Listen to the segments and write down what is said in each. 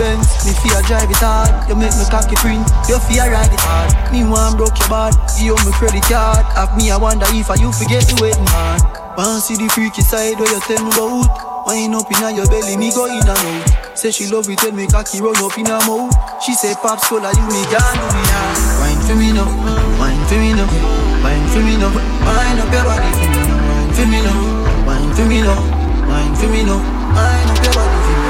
Benz. Me fear drive it hard. You make me cocky print. You fear ride it hard. Me want broke your bad. You owe me credit card. Have me, I wonder if I you forget the waiting hard. Wanna see the freaky side where you tell me about. Wind up inna your belly, me go in and out. Say she love it when me cocky run up in her mouth. She say pops cola, you me can do me hard. Wine for me now, wine for me now, wine for me now. Wine up your body for me, wine for me now, wine for me now. Wine for me now, wine up your body for me.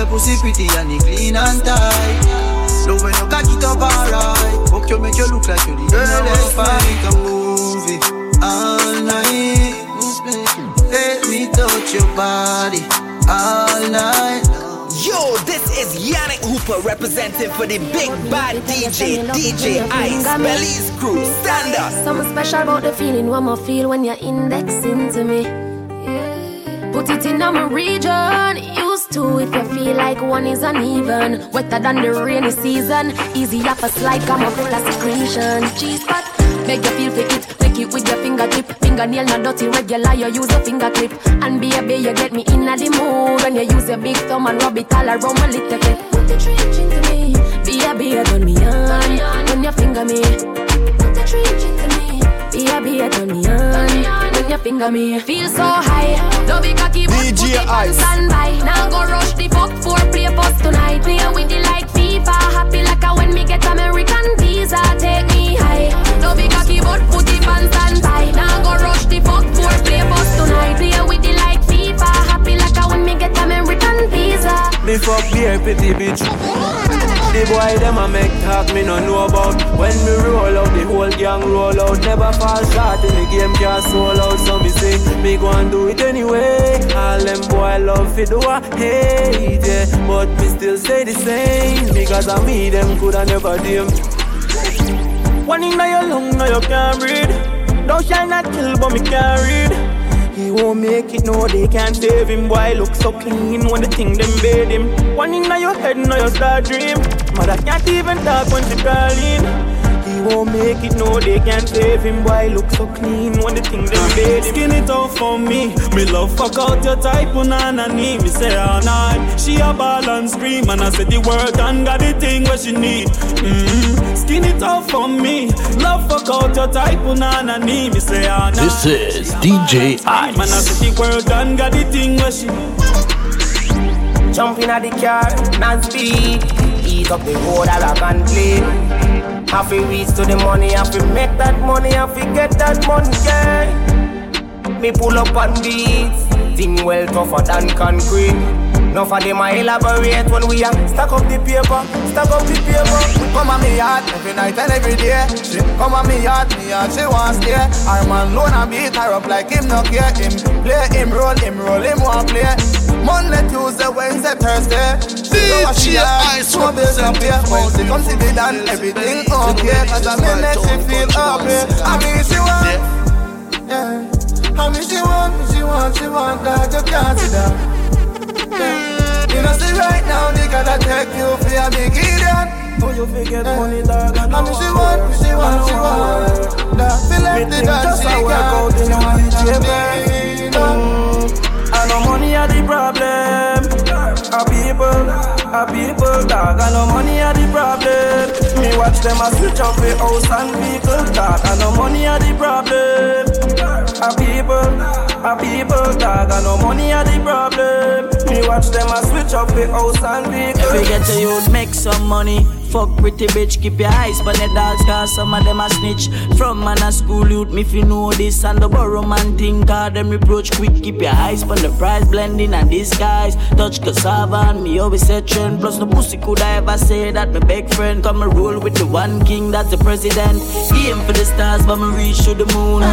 Wife. Tell pussy pretty and it clean and tight. Love when you cock it up alright. Fuck you make you look like you the girl that's fine. Make a movie all night. Let me touch your body all night. Yo, this is Yannick Hooper representing for the big bad DJ, DJ Ice, Belize crew. Stand up. Something special about the feeling one more feel when you're indexing to me. Put it in my region. To if you feel like one is uneven. Wetter than the rainy season. Easy up a slide, come up full of secretion. Cheese pot, make you feel fit it. Take it with your fingertip. Fingernail not dirty, regular. You use a finger clip. And baby, you get me in the mood when you use your big thumb and rub it all around my little bit. Put the trench into me. Baby, turn me on when you finger me. Put the trench into me. Baby, turn me on when you finger me. Feel so high. Don't be cocky, but put it on standby. Now go rush the fuck for play post tonight. Play with the like FIFA. Happy like a when me get American visa. Take me high. Don't be cocky, but put it on standby. Now go rush the fuck for play post tonight. Play with the Fuck beer, pity bitch. The boy them a make talk me no know about. When me roll out, the whole gang roll out. Never fall short in the game, can't soul out. So me say, me go and do it anyway. All them boy love fi do a hate, yeah. But me still say the same Because of me, them coulda never dim One in your lung, now you can't breathe. Thou shall not kill, but me can't read he won't make it, no, they can't save him. Boy, look so clean when the thing them made him. One in your head, now you start dream. Mother can't even talk when she calling. He won't make it, no, they can't save him. Boy, look so clean when the thing them made him. Skin it out for me. Me love fuck out your type, unana need. Me say all night. She a ball and scream, and I said the word and got the thing where she need. Mm-hmm. Skin it out for me. Love fuck out your type, unana need. Me say all night. This is DJ Ice. Man, I say the word and got the thing where she. Jump in at the car, non speed. Eat up the road, I rock and play. Have to reach to the money, have to make that money, have to get that money, yeah. Me pull up on beats, thing well tougher than concrete. Now for them I elaborate when we are stack up the paper, stack up the paper. Come on me yard every night and every day. She come on me yard, me yard she want stay. Man loan and beat her up like him no care. Him play, him roll, him roll, him want play. Monday, Tuesday, Wednesday, Thursday. DJ Ice no bills and pay. When she come see me done, everything okay. Cause I mean make she feel happy. I mean she want, yeah. I mean she want, she want, she want. God, you can't see that. Yeah. You know see right now, they gotta take you for a big idiot. Oh, you forget money, dog. I I mean she want, she want, she want. That feel like the dance she got. got. You know I know money are the problem. A people, a people, dog. I know money are the problem. Me watch them a switch up the house and vehicle, dog. I know money are the problem. A people, a people, dog. I know money are the problem. Me watch them a switch up the house and vehicle. If you get to youth, make some money. Fuck pretty bitch, keep your eyes on the dogs, cause some of them a snitch. From man a school youth, me you know this, and the borrow man think, cause them reproach quick. Keep your eyes on the price, blending and disguise. Touch cassava and me always say trend. Plus no pussy could I ever say that my big friend come and roll with the one king, that's the president. Aim for the stars, but me reach to the moon.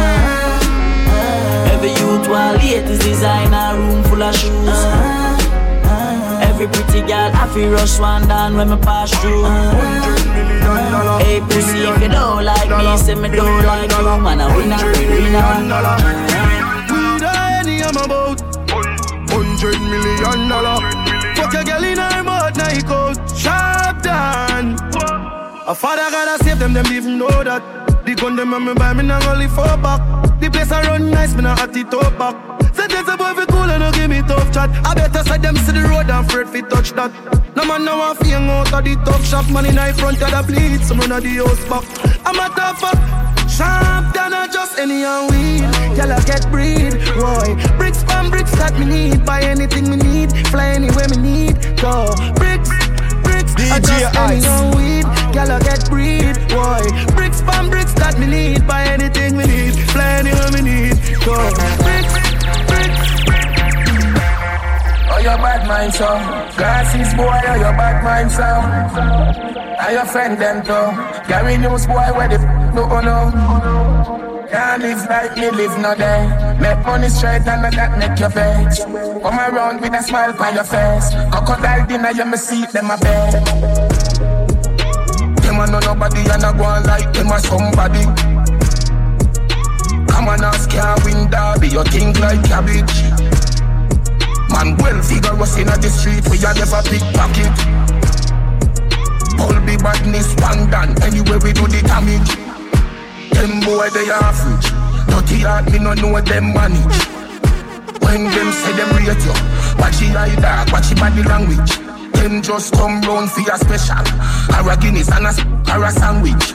Every youth while late is designer, room full of shoes. Every pretty girl, I feel rush one down when me pass through. Hey, pussy, if you don't like me, say me don't like you, man. I win a winner. Weed any I'm about hundred million dollar. Fuck a girl in her mouth, now he goes sharp down. A father gotta save them, them even know that. The gun them on me buy me now only four back. The place I run nice, me now at it up back. There's a boy fi cool and no give me tough chat. I better say them see the road and afraid fi touch that. No man no want fi hang out of the tough shop. Man in front of the bleed, some run of the house back. I'm a tough fuck. Sharp than a just any and weed. I get breed, boy. Bricks from bricks that me need. Buy anything me need. Fly anywhere me need. Go. Bricks, bricks. I just any and weed. Girl, I get breed, boy. Bricks from bricks that me need. Buy anything me need. Fly anywhere me need. Go. Bricks. Oh, your bad mind, so. Glasses, boy, oh, your bad mind, so. Your friend, them, too Gary News, boy, where the f*** do oh, no. Can't live like me live no day. Make money straight and not that make your face Come around with a smile on your face. Crocodile dinner, you me see them a bed. Them a know nobody and a go on like them a somebody. Come on, ask can't win derby You think like cabbage Man well vigorous in the street, we a never pickpocket. All be badness, pandan, anyway we do the damage. Them boy they average, dirty heart me no know them manage. When them say them rate you, watch your eye dark, watch your body language. Them just come round for your special, or a Guinness and a, or a sandwich.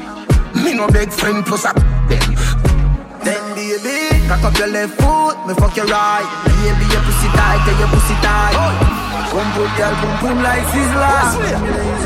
Me no beg friend plus a them. Then baby, cock up your left foot, me fuck your right. Baby, your pussy tight, your pussy tight. Boom boom, girl, boom boom like sizzler.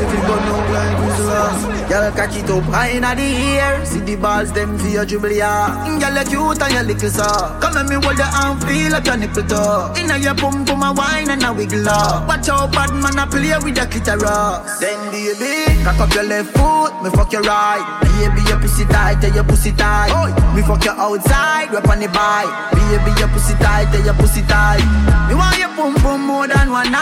If you go no like sizzler, girl, catch it up high inna the air. See the balls, them for your dribble, yeah. Girl, you cute and you little so. Come let me hold your arm, feel like your nipple toe. Inna your boom boom, a wine and a wiggle up. Watch out, bad man, a play with the clitoris. Then baby, cock up your left foot, me fuck your right. Baby, your pussy tight, tell your pussy tight. Me fuck your outside, rap on the bike. Baby, your pussy tight, tell your pussy tight. Me want your boom boom more than one night.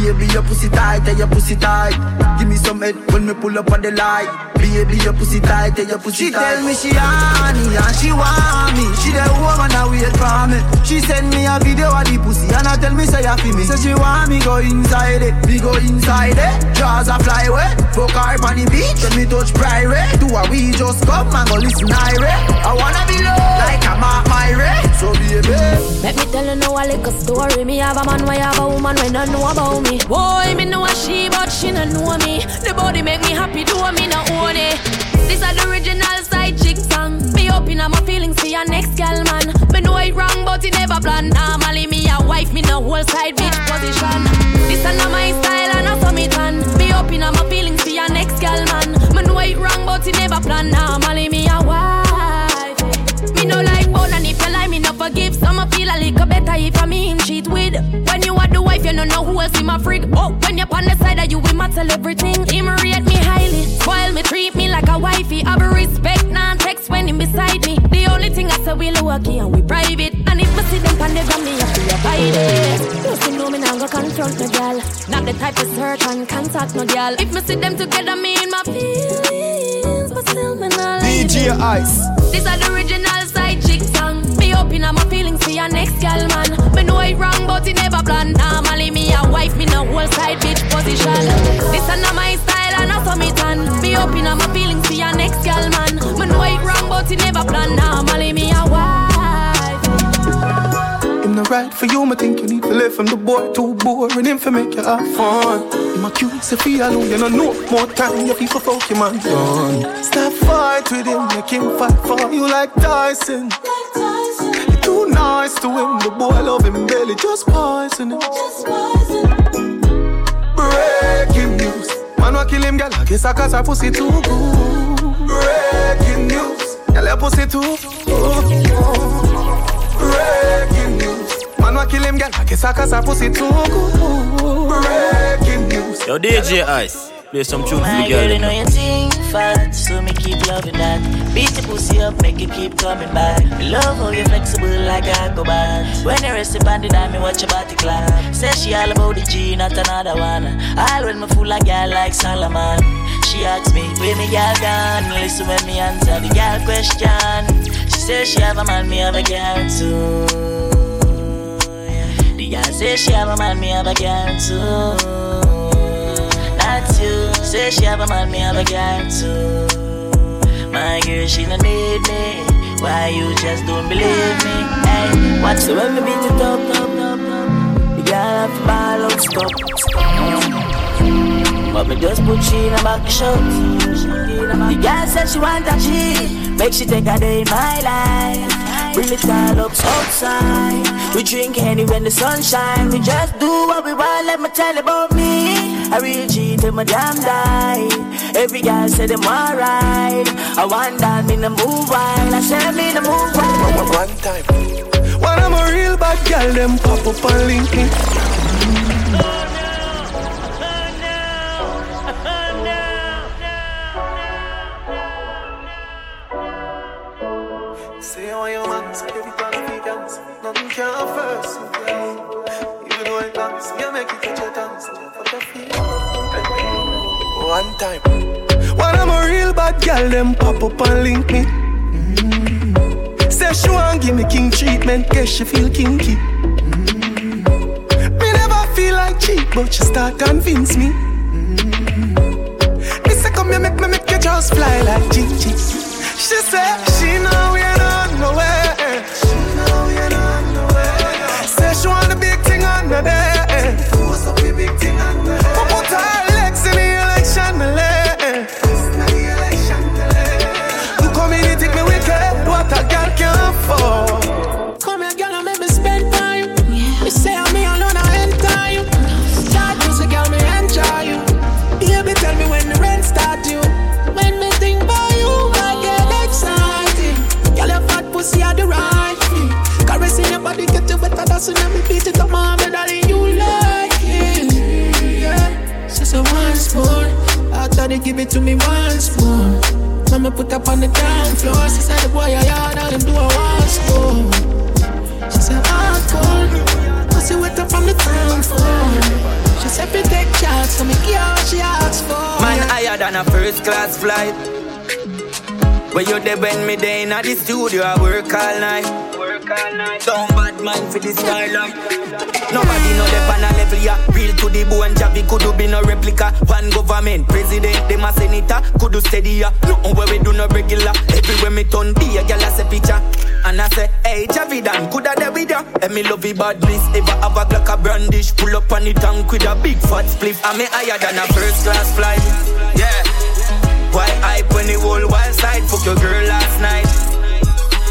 Baby, your pussy tight, tell your pussy tight. Give me some head when me pull up on the light. Baby, your pussy tight, tell your pussy she tight. She tell me she honey and she want me. She the woman that wait for me. She send me a video of the pussy and I tell me say feel me. Say she want me go inside it, me go inside it. Jaws a fly away, fuck her on the beach. Let me touch private. Do a we just come and go listen irate. I wanna be low like I'm at my rate. So baby, let me tell you now a little story. Me have a man, why have a woman when I know about me. Boy, me know a she, but she don't know me. The body make me happy, do me no own it. This is the original side chick song. Me open up my feelings for your next girl, man. Me know it wrong, but it never plan. Normally me a wife, me no whole side bitch position. This is not my style, and I saw me tan. Me open up my feelings for your next girl, man. Me know it wrong, but it never plan. Normally me a wife. Forgive Some I feel a little better if I mean cheat with. When you are the wife you don't know who else in my freak Oh, when you're on the side of you we might tell everything. Him rate me highly, spoil me, treat me like a wifey. Have a respect, non text when him beside me. The only thing I say we lucky and we private. And if I see them on the ground me have to abide it Just to know me now go confront no girl Not the type to search and contact no girl If me see them together me in my feelings But still me not DJ Ice. This is the original song. Me open up my feelings for your next girl, man. Me know it wrong, but it never plan. Normally me a wife, me no whole side bitch position. This is not my style, and saw me tan. Open up my feelings for your next girl, man. Me know it wrong, but it never plan. Normally me a wife. Him no right for you, me think you need to live from the boy too boring. Him for make you have fun. Him a cute, say feel alone, you know no more time. You people him and done. Stop fight with him, make him fight for you like Tyson. You too nice to him, the boy love him barely, just poison him. Breaking news, man wa kill him, girl. I guess I cause her pussy too good. Breaking news, girl your pussy too good. Breaking news. Man wa kill him, girl. I guess I cause her pussy too good. Breaking news. Yo, DJ Ice. Play some tunes for the girl, fat, so me keep loving that. Beat the pussy up, make it keep coming back. Me love how you flexible like a acrobat. When you rest upon the dime, me watch your body clap. Say she all about the G, not another one. All when me fool a girl like Solomon. She asks me, where me girl gone? Listen when me answer the girl question. She says she have a man, me have a girl too. The girl say she have a man, me have a girl too. Not you. Say she have a man, me have a girl too. My girl, she don't need me. Why you just don't believe me? Hey, watch the when we beat it up, up, up, up. The girl have to ball out, stop, But me just put she in a back shot. The girl said she want a G, make she take a day in my life. Bring it all up outside. We drink any when the sun shine. We just do what we want. Let me tell about me. I real G till my damn die. Every guy say them alright. I want that me the move wild. I say me the move wild. One time. When I'm a real bad girl, them pop up and link me. Say how you want, say every time you dance, nothing can first. Even though I dance, you make it touch your dance. One time. When I'm a real bad girl, them pop up and link me. Mm-hmm. Say she want give me king treatment, guess she feel kinky. Mm-hmm. Me never feel like cheap, but she start convince me. Mm-hmm. Me say come here, make me make you just fly like Gigi. She say she know we ain't on nowhere. She know we on nowhere. Say she want a big thing on the day. You better, that's when me beat it up, mommy, darling, you like it. Yeah, she say one spoon. After they give it to me one spoon. Mama put up on the ground floor. She said the boy I yard and him do a one spoon. She said hardcore. Pussy wet up on the ground floor. She said we take shots, so me give her what she asked for. Man higher than a first class flight. Where you there when me day in the studio, I work all night. Don't bad man for this style up. Nobody know the pan a level ya. Real to the bone, Javi could be no replica. One government, president, them a senator, could do steady ya. Nothing where we do no regular. Everywhere me turn be a girl a picture. And I say, hey Javi Dan, coulda there with ya. And me love you badness, ever have a Glock a brandish. Pull up on the tank with a big fat spliff. And me higher than a first class flight. Yeah. Why hype when the whole wild side fuck your girl last night?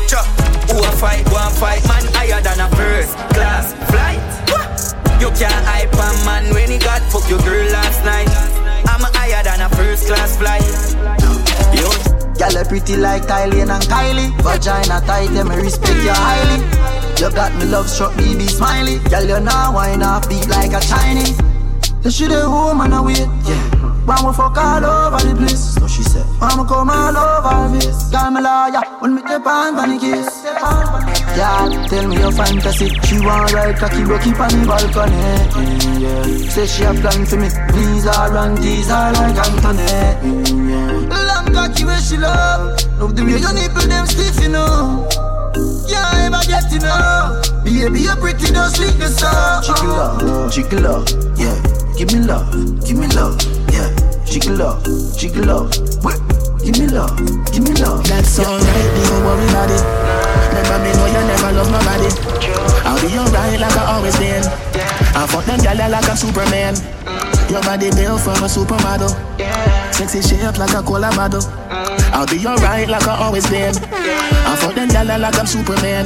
Cha, who a fight, one fight, man higher than a first class flight. You can't hype a man when he got fuck your girl last night. I'm higher than a first class flight. Yo. Girl, pretty like Kylie and Kylie. Vagina tight, me respect you highly. You got me love struck, baby smiley. Girl, you now wine off beat like a Chinese. You should have home and I yeah. We fuck all over the place, so she said. We come all over this, girl me lawyer. When me take on the case, yeah. Tell me your fantasy. She want ride cocky broke keep on the balcony. Yeah. Say she a plan for me. Please her and tease her like Anthony. Yeah. Long cocky where she love. Love the way your nipple them stiff, you know. Can't ever get enough. Baby, you're pretty, don't sleep sun. Chicken love, chicken love, yeah. Give me love, give me love, Chicken love, chicken love, Give me love, give me love. That's alright, don't worry about it. Remember me know you never love nobody. I'll be alright like I always been. I fuck them gyal like a Superman. Your body built from a supermodel. Sexy shape like a cola model. I'll be alright like I always been. I fuck them gyal like I'm Superman.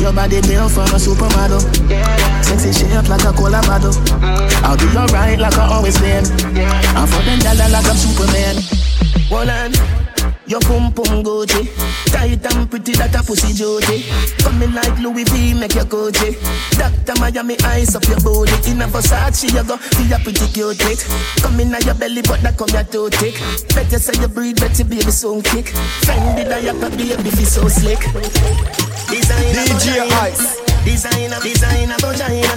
your body built from a supermodel. Sexy shape like a cola bottle. I'll be alright like I always been. I'm them dollar like I'm Superman. On. Your pum pum Gucci. Tight and pretty that a pussy Jody Coming like Louis V make your Gucci. Doctor Miami eyes up your body In a Versace you go feel a pretty cute lick Come in your belly but that come your too thick Better say you breathe better baby soon kick. Fendi diaper baby feel so slick. DJ Ice. Designer, designer, vagina.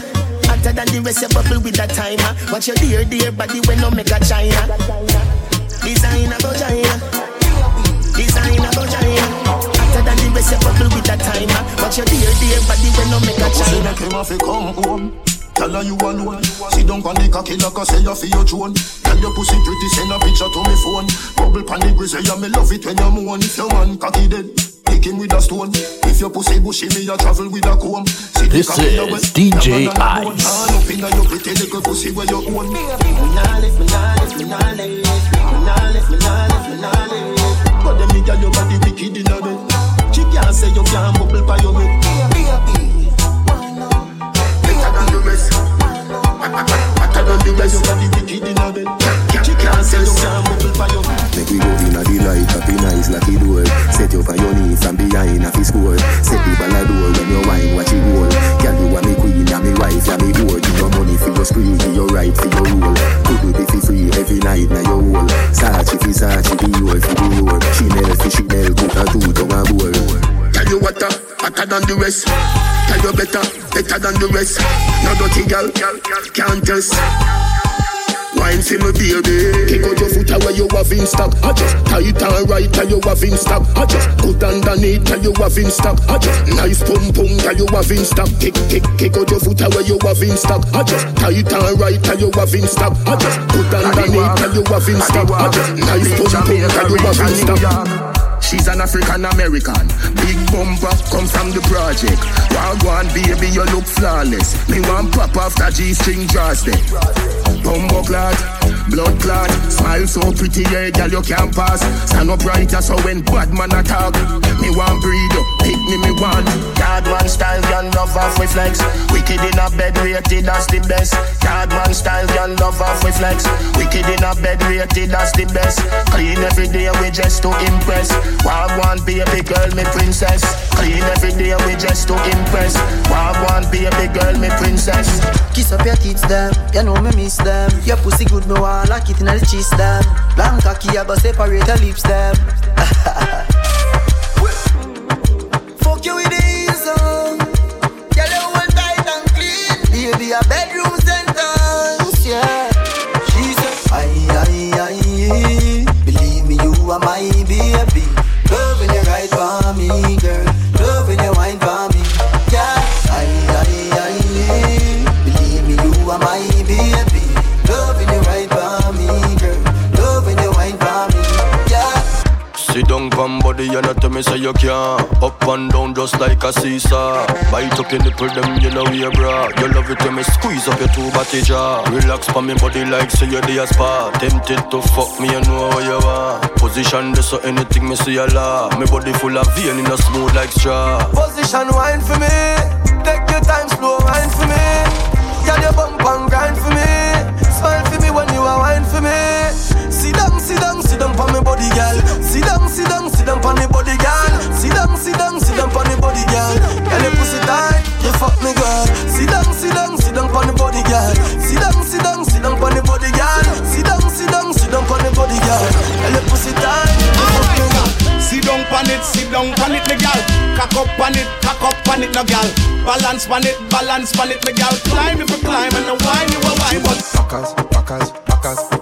Hotter than the rest, you bubble with that timer. Watch your dear, dear body when no make a china. Designer, vagina. Designer, vagina. Hotter than the rest, you bubble with that timer. Watch your dear, dear body when no make a china. Make him come home. Tell her you alone. Sit down on the cocky like I say you feel your throne. Tell your pussy pretty, send a picture to me phone. Bubble pan the grizzly, yeah, me love it when you moan. If your man cocky dead, kick him with a stone. If your pussy bushy, me a travel with a comb. See the This cocky is wet, DJ your man a bone. Ice. Hand up inna your pretty little pussy where you own. Me nah lift, me nah lift, me nah lift. Me nah lift, me nah lift, me nah lift. But them nigga your body wicked inna bed. She can't say you can't bubble by your head. Better the rest. Tell you better, better than the rest. No dirty girl, can't test. Wine for me baby. Kick out your foot away you have in stock I just tight and right and you have in stock I just good underneath and you have in stock I just nice pum pum and you have in stock Kick, kick, kick out your foot away you have in stock I just tight and right and you have in stock I just good underneath and you have in stock I just nice pum pum and you have in stock She's an African American. Big bumper come from the project. Wagwan baby, you look flawless. Me want pop after that G-string draws there. Bumbo clot, blood clot. Smile so pretty, yeah, girl, you can't pass. Stand up right, so when bad man attack. Me want breed up, pick me, me want. Yard man style, gun love off with flex. Wicked in a bed, rated as the best. Yard man style, gun love off with flex. Wicked in a bed, rated as the best. Clean every day, we just to impress. Wagwan baby girl, me princess. Clean every day, we just to impress. Wagwan baby girl, me princess. Kiss up your tits them, you know me miss them. Your pussy good, me want lock it in the cheese them. Long cocky, I go separate your lips them. Fuck you with the easel. Girl, you hold tight and clean. Baby, a bedroom body, me say you can't. Up and down just like a seesaw. Bite up your nipple, them you know you bra. You love it when me squeeze up your two body jaw. Relax for me body like say you're the spot. Tempted to fuck me, you know what you want. Position this so anything me see a law. Me body full of vein in a smooth like straw. Position wine for me. Take your time, slow wine for me. Girl, you bump and grind for me. You are wine for me. Sit down, sit down, sit down on me body, girl. Sit down, sit down, sit down on me body, girl. Sit down, sit down, sit down on me body, girl. Girl, you pussy tight, you fuck me, girl. Sit down, sit down, sit down on the body, girl. Sit down, sit down, sit down on the body, girl. Sit down, sit down, sit down on the body, girl. Girl, you pussy tight, you fuck me, girl. Sit down pan it, sit down pan it, me gal. Cock up pan it, cock up pan it, no gal. Balance pan it, balance pan it, me gal. Climb if you climb and the wine you a wine, but Backers, backers, backers,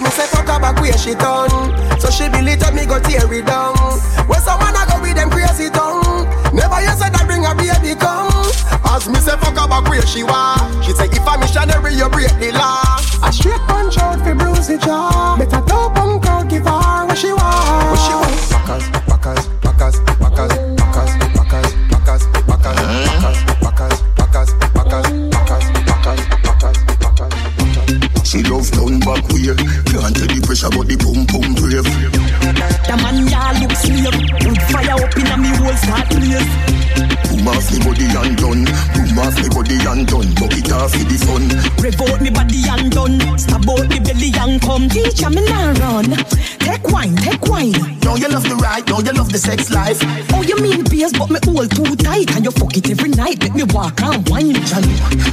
me say fuck her back where she done So she build it me go tear it down When someone a go with them crazy tongue Never you said that bring a baby come As me say fuck her back where she want She say if a missionary you break the law A straight punch out fi bruise the jaw body and done. Boom off me body and done. Buck it off with the sun Rev out me body and done. Stab out me belly and come. Teacher me nah run. Take wine, take wine. Now you love the ride, now you love the sex life. Oh you mean bass but me hold too tight. And you fuck it every night Make me walk and wine.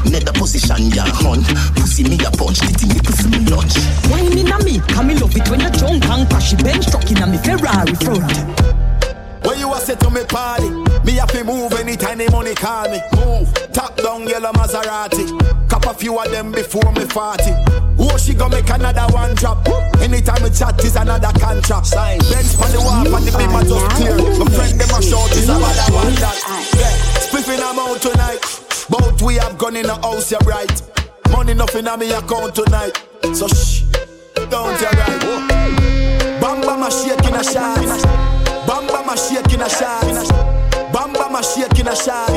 Net the position, ya hunt. Pussy me a punch, the thing you for me lunch. Wine in a me Cause me love it when you drunk and crash she bench trucking on me Ferrari front. When you a say to me party, me have to move anytime the money call me. Move, top down yellow Maserati. Cop a few of them before me 40. Oh, she gonna make another one drop. Anytime we chat is another contract. Sign. Bench on the wall, and the beam are just clear. My friend them a short is another one that. Yeah, spliffing I'm out tonight. Both we have gone in the house, you're right. Money nothing on me account tonight. So shh, don't you right. Bamba my shaking a shot. Bamba my shaking a shot. My shaking a shot.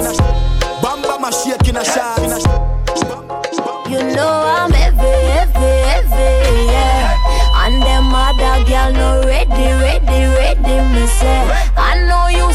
Bamba my shaking a shot. You know I'm heavy, heavy, heavy, yeah. And them other girl no ready, ready, ready, me say. I know you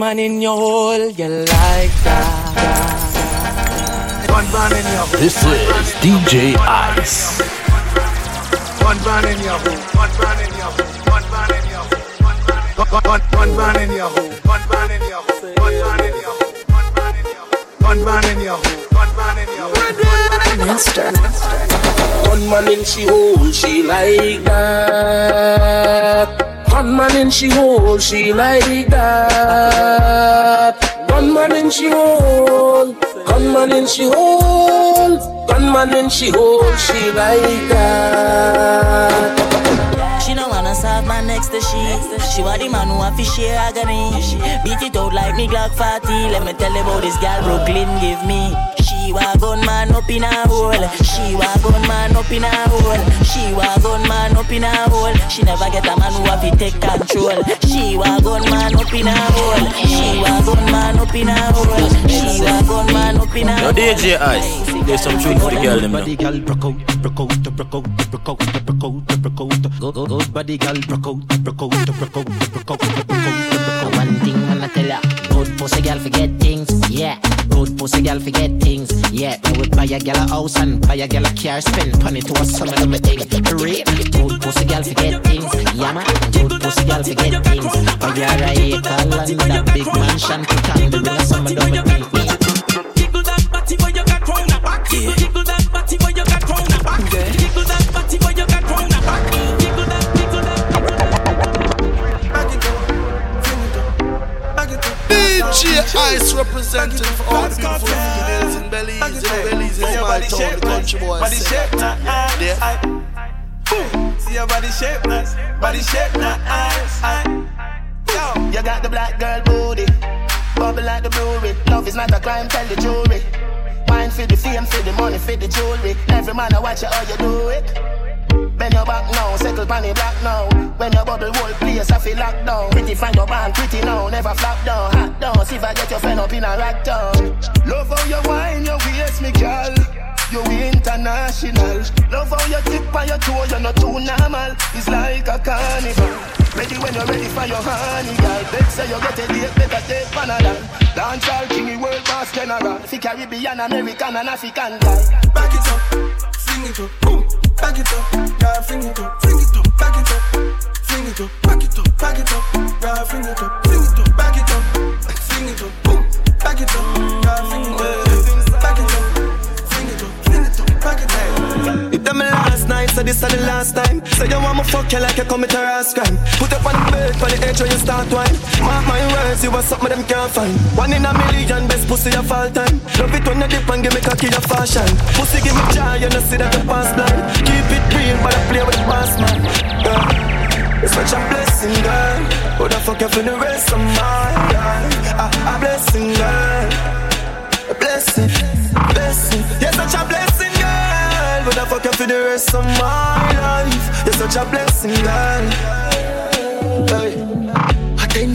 on it. Gunman in your hole, you like that. Gunman in your hole. This is DJ Ice. Gunman in your hole. Gunman in your hole. Gunman in your hole. Gunman in your hole. Gunman in your hole. Gunman in your hole. Gunman in your hole. Gunman in your hole. Master. Gunman in she hole, she like that. Gunman in she hole, she like that. One man in she hole, gunman in she hole, gunman in she hole, she like that. She don't wanna serve man next to she. She want the man who have to share agony. Beat it out like me Glock 40. Let me tell you about this girl Brooklyn give me. She wa gun man up in a hole. She wa gun man up in a hole. She wa gun man up in a hole. She never get a man who have to take control. She wa gun man up in a hole. She wa gun man up in a hole. She wa gun man up in a Yo, hole. DJ Ice, there's some tune for the girl them now. Body girl broke out, broke out, broke out, broke out, broke out, broke out. Good, good, good body girl broke out, broke out, broke out, broke out, broke out. One thing I'ma tell ya, good pussy girl forget things, yeah. Good pussy girl forget things, yeah. I would buy a girl a house and buy a girl a car, spend money to a summer of my thing. Real good pussy girl forget things, yeah man. Good pussy girl forget things. Buy her a acre land, a big mansion, to can the real summer of my thing. Jiggle that body where you got round the back. Jiggle that body where you got round the back. Ice representing for all the beautiful females in Belize. You know, Belize is my town, the country boy. Body shape, nah, Yeah. I, See your body shape, nah, body shape, nah, I, I. Yo, you got the black girl booty, bubble like the brewery. Love is not a crime, tell the jury. Wine for the fame, for the money, for the jewelry. Every man I watch you how you do it. Bend your back now, settle pan the black now. When your bubble whole place, I feel locked down. Pretty find your band, pretty now, never flop down. Hot down, see if I get your friend up in a rack down. Love how you wine, your waist, me girl. You international. Love how you tip on your toe, you're not too normal. It's like a carnival. Ready when you're ready for your honey, girl. Bet say you get a date, better take Panadol. Dance all king, world boss general. Fi Caribbean, American, and African guy. Back it up, sing it up, boom. Back it up, yeah, fling it up, fling it up, back it up, fling it up, back it up, back it up, yeah, fling it up, fling it up, back it up, fling it up, boom. Back it up, yeah, fling it up, You done me last night, so this is the last time. Say you want me fuck you like you commit a rash crime. Put up on the bed for the edge when you start wine. Mark my words, you are something them can't find. One in a million, best pussy of all time. Love it when you dip and give me cocky your fashion. Pussy give me joy, you know see that you pass blind. Keep it real, but I play with the boss man. Yeah. It's such a blessing, girl. Who the fuck you for the rest of my life? A, a blessing, girl. A blessing, blessing. You're such a blessing, girl. Who the fuck you for the rest of my life? You're such a blessing, girl. Hey.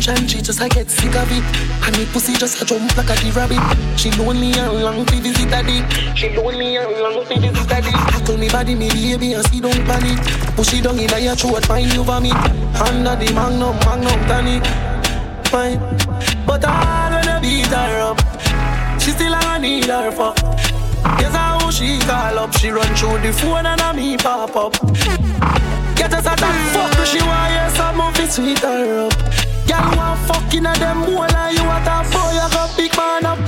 and she just I get sick of it. And me pussy just a jump like a the rabbit. She lonely and long to visit dick. She lonely and long to visit a dick. Tackle me body, me baby, and see don't panic. Push it down in your throat, find you vomit. Under the magnum, magnum tonic. Fine, but I wanna beat her up. She still I need her fuck. Guess how she call up. She run through the phone and a me pop up. Get us at that fuck, she want hear some of it sweet her up. Girl want fucking at them more like you at a boy, I got big man up.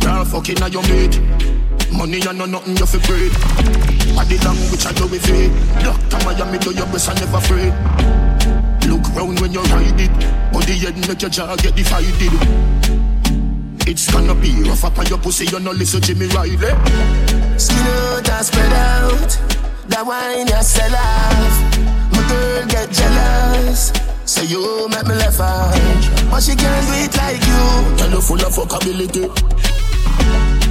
Girl fucking at your mate. Money and no nothing you fi breed. Body language I do with it. Doctor Miami do your best I never afraid. Look round when you ride it. Body head make your jaw get divided. It's gonna be rough up on your pussy, you no listen to me Riley. Eh? Skin out and spread out. That wine you sell off. My girl get jealous. Say you make me laugh out. But she can't do it like you. Tell you full of fuckability.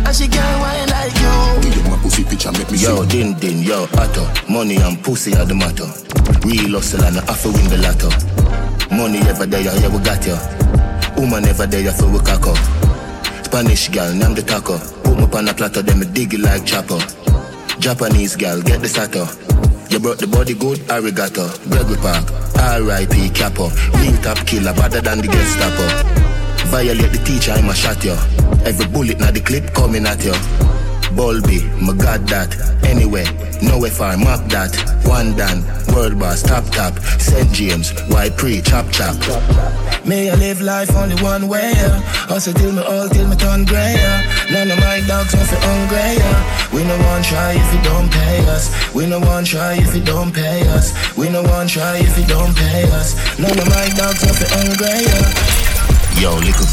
And she can't wine like you. Give you my pussy picture, make me Yo, see. din din, yo, atto. Money and pussy are the matter. Real hustle and I have to win the lotto. Money ever there, yeah, we got ya. Woman ever there, so we cock up. Spanish gal, name the taco. Put me on a platter, then me dig it like chopper. Japanese gal, get the sato. You brought the body good, arigato. Gregory Park, R.I.P. Capo. Real top killer, better than the Gestapo. Violate the teacher, I'ma shot you. Every bullet now the clip coming at you. Bulby, my god that. Anyway, no FR, map that. One done, world boss, top top. St. James, why pre, chop chop. May I live life only one way, yeah. Hustle till me all till me turn grey, yeah. None of my dogs want for hungry, yeah. We no one try if you don't pay us. We no one try if you don't pay us. We no one try if you don't pay us. None of my dogs want for hungry, yeah. Yo, little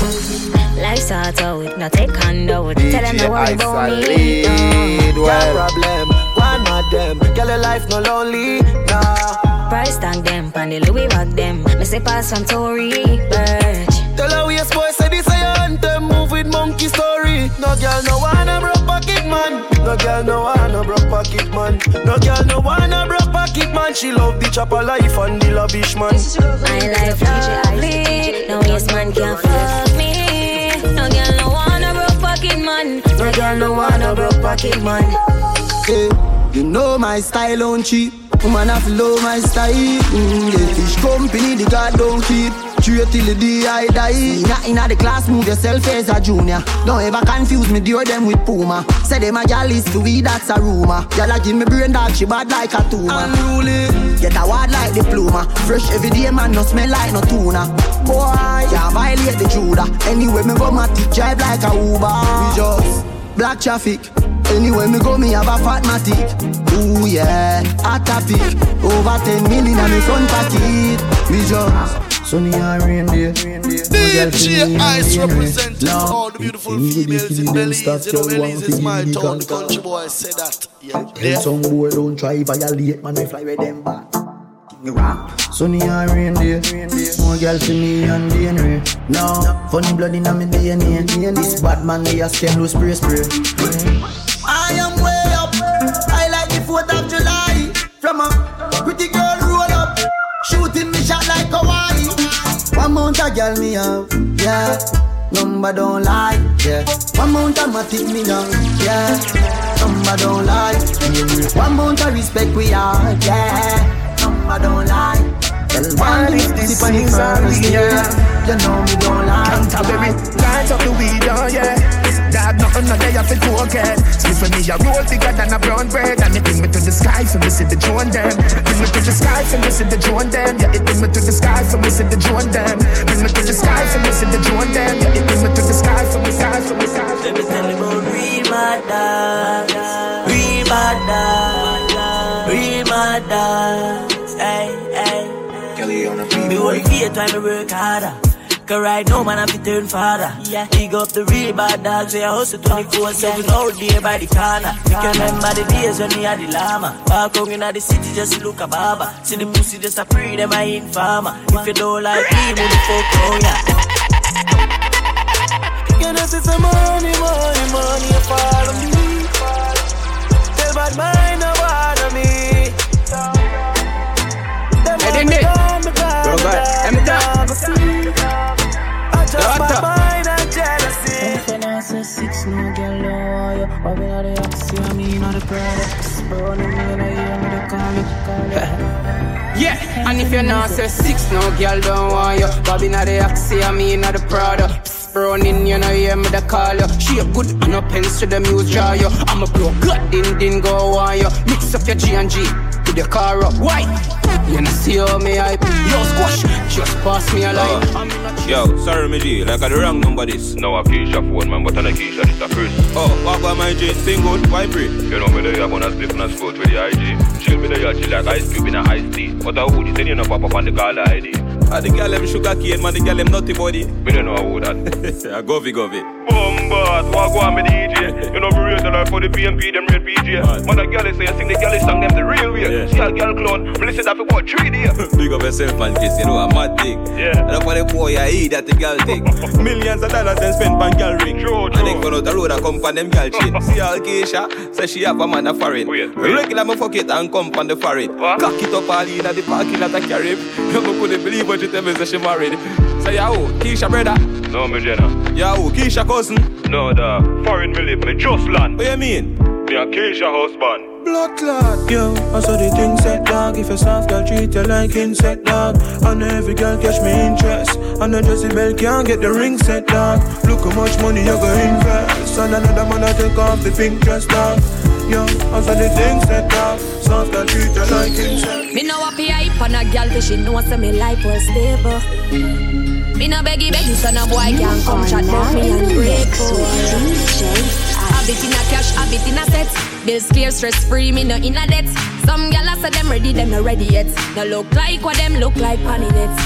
Life's hard out, not take handout. Tell them to worry about me. lead no. well. problem, one of them. Girl, your life no lonely, nah. Price tag them, pan the Louis bag them. Me say pass from Tory Burch. Tell her we a boy say this a your anthem. Move with monkey story. No girl no wanna broke pocket man. No girl no wanna broke pocket man. No girl no wanna broke pocket man. She love the chopper life and the lavish man. My life lovely. No yes man can't fuck me. No girl no wanna broke pocket man. No girl no wanna broke pocket man. Hey, you know my style on cheap. Woman have to love my style. Mm, yeah, fish company, the God don't keep. Straight till the day I die. Inna inna the class, move yourself as a junior. Don't ever confuse me, deal them with Puma. Say them a gal is to weed, that's a rumor. Gyal a give me brain dog, she bad like a tumor. Unruly, get a word like diploma. Fresh every day, man, no smell like no tuna. Boy, can't violate the Judah. Anyway, me go my drive like a Uber. We just black traffic. Anyway, me go, me have a fat matic. Ooh yeah, hot topic. Over 10 million on me front pocket. We just sunny and rain day. DJ Ice representing all the beautiful females in Belize. You know, Belize is my town. The country boy say that. Yeah, Tell yeah. some boy don't try violate, man, we fly with them back. Sunny and rain day, more girl to me and DNA. No, funny blood in my DNA. This bad man, they a scam, lose spray spray. I am way up. I like the 4th of July. From a pretty girl roll up, shooting One mount a girl me have, yeah. Number don't lie, yeah. One mount a matic me young, yeah. Number don't lie. One mount a respect we are, yeah. Number don't lie. Tell one if this is year. You know me don't lie. Canterbury, light up the weed, oh yeah. Dog, nothing no day off it cocaine. Sleep with me, a roll bigger than a brown bread. And it bring me to the sky for me see the drone them. Bring me to the sky for me see the drone them. Yeah, it bring me to the sky for me see the drone them. Bring me to the sky for me see the drone them. Yeah, it bring me to the sky for me, sky for me, sky for Let me tell you about real mad dogs, real bad dogs, real mad dogs. Hey, hey. Kelly on the beat. Me only fear time to work harder. Cause right now, man, I'm to turn father. Yeah. Dig up the real bad dogs, they hustle 24 7 all day by the corner. You can remember the days when we had the llama. Walk out in the city just look a baba. See the pussy just a pre, them I informer. If you don't like me, move the fuck on ya. You know, see some money, money, money, you follow me. Tell bad mind no bother me. Them want me down, me down, me down, me down, Six no girl you. The not the hear me the call. Yeah, and if you're not say six, no girl don't want you. Bobby not the oxy, I mean not the products running, you know, hear me the call you. She a good and a pens to the music draw you. I'm a blow, good din din go on you. Mix up your G and G with your car up. Why? You know, see how me hype. Yo, squash, just pass me a line. Yo, sorry, me G, like I the wrong number this. No, a Keisha phone, man, but on a Keisha, this a Chris. Oh, what about my G? Thing good, vibrate. You know me there, I'm on a split and a sport with the IG. Chill me there, chill like ice cube in a ice tea. But a hoodie, then you know pop up on the caller ID. Ah, the girl them sugar cane, man, the girl them nutty body. Me don't know who that. I go fi go fi. Bombard, walk on me DJ. You know me rate her for the PMP, them red PJ. Man, a girl say I sing the girl song them the real way. Yeah. See a girl clone, me listen that for about three days. Big up yourself, man, kiss, you know, a mad thing. Yeah. And up for the boy, I eat that the girl thing. Millions of dollars then spend on girl ring. True, And then go out the road and come on them girl chain. See how Keisha say she have a man a foreign. Oh, wait, wait. Regular me fuck it and come on the foreign. What? Cock it up all in at the parking lot of carry. You me couldn't believe what you tell me say she married. Say yo, Keisha brother. No, me Jenna. Yo, Keisha cousin. No, the foreign me live, me just land. What you mean? Me a Keisha husband. Blood clot. Yo, I saw the thing set dog. If a soft girl treat you like insect dog, and every girl catch me interest. And the Jezebel can't get the ring set dog. Look how much money you go invest. And another man I take off the pink dress dog. Yo, I saw the thing set dog. Soft girl treat you like insect. Me no happy hype on a gal cause she know say me life was stable. Me no beggy beggy so no boy can't come chat about me and break Habit in a cash, habit in a set. Bills clear, stress free, me no in a debt. Some gal say them ready, them no ready yet. No look like what them look like panny nets.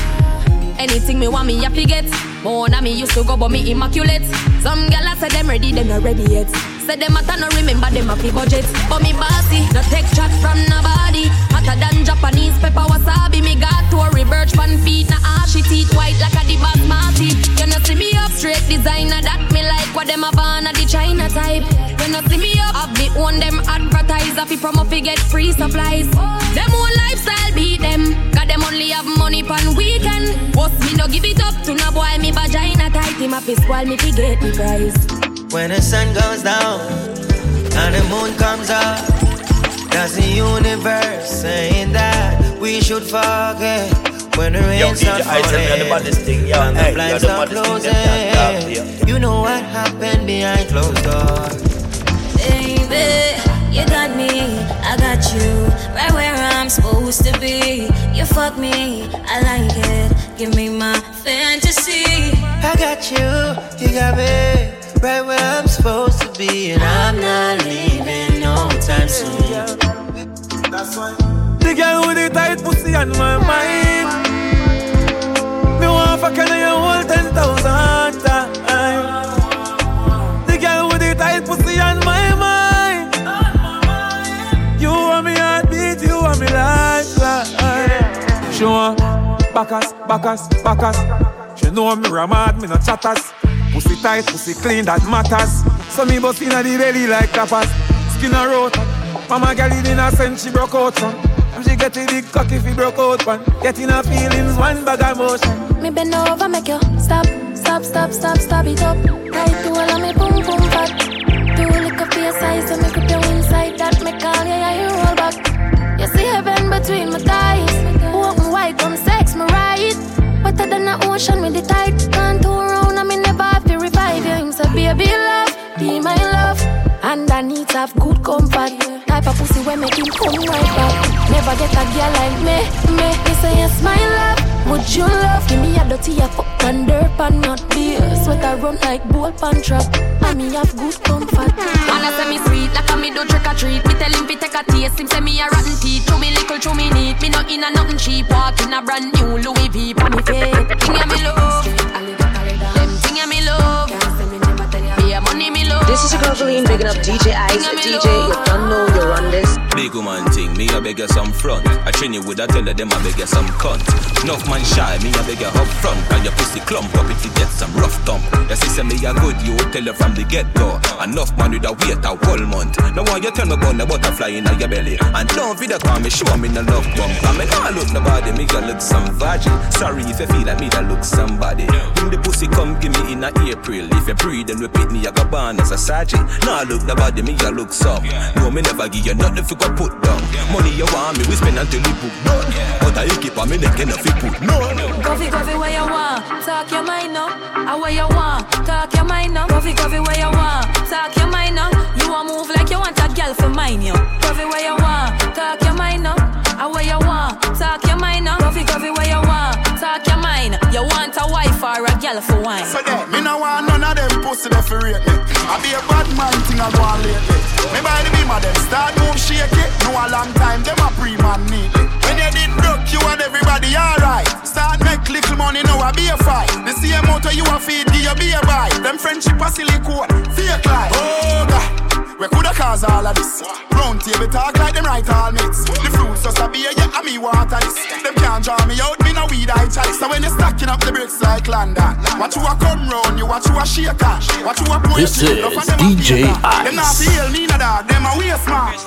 Anything me want me happy get. More than me used to go, but me immaculate. Some gal say them ready, them no ready yet. Say them matter no remember them a fi budget. But me bossy, no take chat from nobody. Hotter than Japanese pepper wasabi. Me got to a reverse pan feet, na ashy ah, teeth white like a the basmati. You know see me up straight designer that me like what them born a the China type. You know see me up, have me own them advertiser fi promo fi get free supplies. Them own lifestyle beat them, cause them only have money pan weekend. Boss me no give it up to no boy me vagina tight. Him a fi spoil me fi get the prize. When the sun goes down and the moon comes up, that's the universe saying that we should forget. When the rain Yo, starts DJ Ice, me on the thing, yo. and Hey, blinds you're the start baddest thing, them closing, you know what happened behind closed doors. Baby, you got me, I got you, right where I'm supposed to be. You fuck me, I like it. Give me my fantasy. I got you, you got me, right where I'm supposed to be, and I'm not leaving no time soon. That's why. The girl with the tight pussy on my mind. Me want fuck and you ten thousand times. The girl with the tight pussy on my mind. You want me heartbeat, you want me lifeline. She want backers, backers, backers. She know me ramad, me no chatters. Pussy tight, pussy clean, that matters. So me bust inna the belly like tapas. Skin a rot. Mama girl in a sense she broke out from. And she get a big cock if he broke out one. Getting her feelings, one bag of motion. Me bend over, make you stop, stop, stop, stop, stop it up. Tight to all of me boom boom fat. A lick of your size and make up your inside that me call yeah yeah you roll back. You see heaven between my thighs. Me white, come sex me right. Wetter than the ocean with the tide. Can't turn around and baby love, be my love. And I need to have good comfort. Type of pussy where make him come right back. Never get a girl like me, me. Me say yes, my love. Would you love? Give me a dirty a fuck and dirt and not beer. Sweater run like bull pan trap. And me have good comfort. Wanna say me sweet like a me do trick or treat. Me tell him fi take a taste. Him say me a rotten teeth. Chew me little, chew me neat. Me not in a nothing cheap. Walk in a brand new Louis V on me feet. Thing ya me love. This is your girl bigging up DJ Ice. DJ, you don't know you're on this. Big woman thing, me a beg you some front. I train you with a tell her them I beg you some cunt. Enough man shy, me a beg you up front. And your pussy clump up if you get some rough thump. Your sister me a good, you tell her from the get go. Enough man with a wait a whole month. Now why you tell me about the butterfly in your belly? And don't video call me, show me no love bump. I mean, I look nobody, me a look some virgin. Sorry if you feel like me that look somebody. When the pussy come give me in a April. If you breathe and repeat me, I go born as a Now look nobody, me I look some. No, me never give you nothing for to put down. Money you want me, we spend until we put done. But I you keep on me neck and if you put none. Coffee, coffee, where you want? Talk your mind up. I where you want? Talk your mind up. Coffee, coffee, where you want? Talk your mind up. You want move like you want a girl for mine, yo. Coffee, where you want? Talk your mind up. I where you want? Talk your mind up. Coffee, coffee, where you want? Talk your mind. You want a wife or a girl for wine? So there, me no want none of them pussy that for rate me. I be a bad man thing I go on lately. Me by the beam of them start move shake it. No a long time, them a pre-man neatly. When you did broke, you and everybody alright. Start make little money, now I be a fight. The same motor you a feed, give you be a buy. Them friendship a silicone, fake life. Oh God. We coulda cause all of this. Round table talk like them right all mates. The fruits just a beer, yeah, and me water this. Them can't draw me out, me no weed I chalice. So when you stacking up the bricks like London, watch you a come round, you watch you a shake cash, watch you a point This is DJ Them not feel me no dog, them a waste man.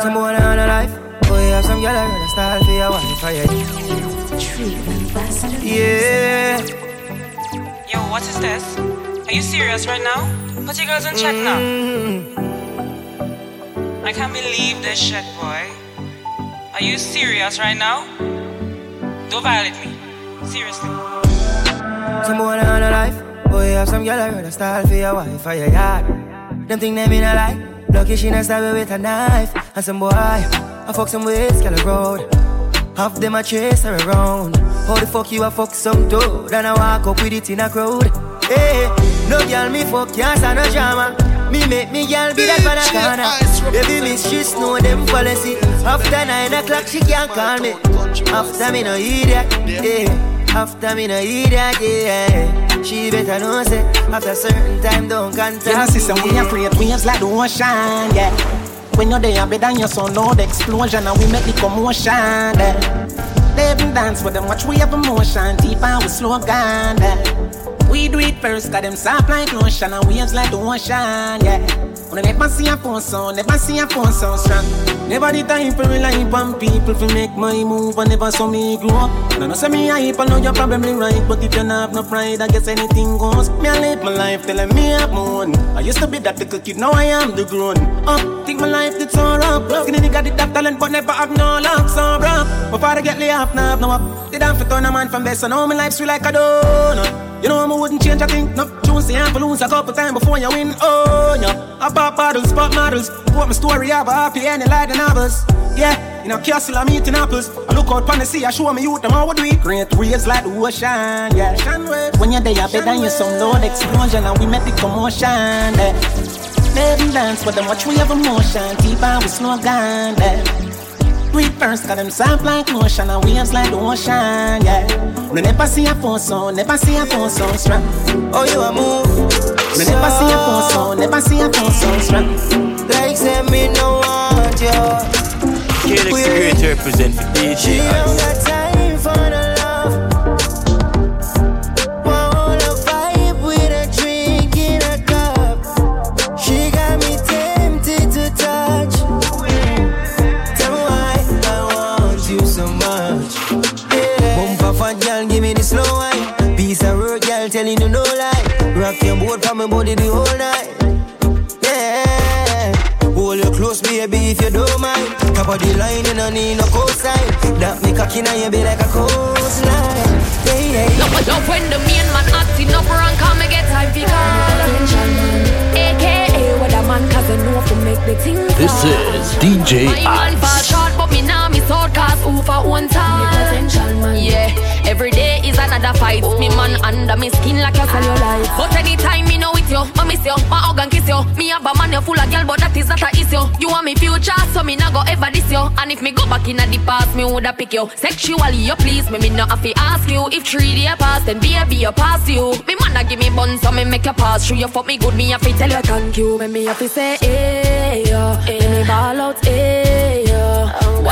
Some boy on a life. Oh, boy, have some girl around the style for your wife for you. Yeah. Yo, what is this? Are you serious right now? Put your girls in check now. I can't believe this shit, boy. Are you serious right now? Don't violate me. Seriously. Some boy on a life. Boy, have some girl around the style for your wife for your yard. Them think they in a lie. Lucky she not stab with a knife. And some boy, I fuck some with Scala Road. Half them a chase her around. How the fuck you a fuck some dude? And I walk up with it in a crowd. Hey, no girl me fuck, can't stand no drama. Me make me girl be that for the corner. Baby miss, she know them policy. After nine o'clock, she can't call me. After me no hear that, yeah. After me no hear that, yeah. She better know say after certain time don't contact know, sister, when you create waves like the ocean, yeah. When you're there, better than your sound loud explosion, and we make the commotion, yeah. They even dance with them, watch we have emotion, deep and we slow down, yeah. We do it first, got them soft like lotion, and waves like the ocean, yeah. When I never see a phone sound, never see a phone sound strong. Never the time for rely on people for make my move, and never saw me grow up. No, no, say me hype, I know you're probably right, but if you not have no pride, I guess anything goes. Me, I live my life telling me I'm moon. I used to be that little kid, now I am the grown up. Think my life did so rough. Skinny did that talent, but never have no luck, so rough. Before I get laid off, now have no up. Did I fit on a man from best, so now my life's sweet like a donut. You know I wouldn't change a thing. No, choose the ample lose a couple times before you win. Oh, yeah. I pop bottles, pop models. Put my story up, happy any like the novels. Yeah, in a castle I'm eating apples. I look out pon the sea, I show me youth them how we do it. Great waves like the ocean, yeah. When you're there, you better than you some loud explosion, and we make the commotion. Yeah. Let them dance with them, watch we have emotion. Deep and we slow down. Yeah. Do it first, got them soft like motion and waves like the ocean, yeah. Me never see a phone so, never see a phone so strong. Oh, you a move. Me never see a phone so, never see a phone so strong. Like say me no want you. Kelix the Great represent for DJ my body the whole night. Yeah. Hold you close, baby, if you don't mind. Top of the line, you don't need no cosign. That me cocky now, you be like a coastline. Yeah, yeah. Love, love when the main man acting up wrong, come and get time for call. AKA what a man, cause I know for make the thing This is DJ My man fall short, but me now me sword cause who for one time. Yeah, every day is another fight. Me man under me skin like a cellulite. But anytime me know with you, I miss you, my hug and kiss you. Me have a man you full of girl, but that is not a issue. You want me future, so me not go ever diss you. And if me go back in the past, me woulda pick you. Sexually you please me, me not have to ask you. If three day pass, then baby you pass you. Me man a give me bun, so me make you pass through. You fuck me good, me have to tell you thank you. Me me have to say hey yo, hey. me ball out hey yo.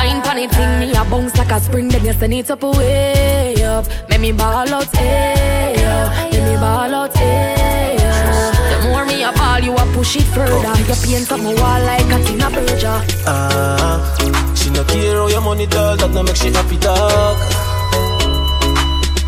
Wine it thing, me a bounce like a spring, then you send it up way up. Make me ball out hey yo, make me ball out hey yo. The more me a ball, you a push it further. You paint up my wall like a Tina Burger. Ah, she no care how your money does, that no make she happy dog.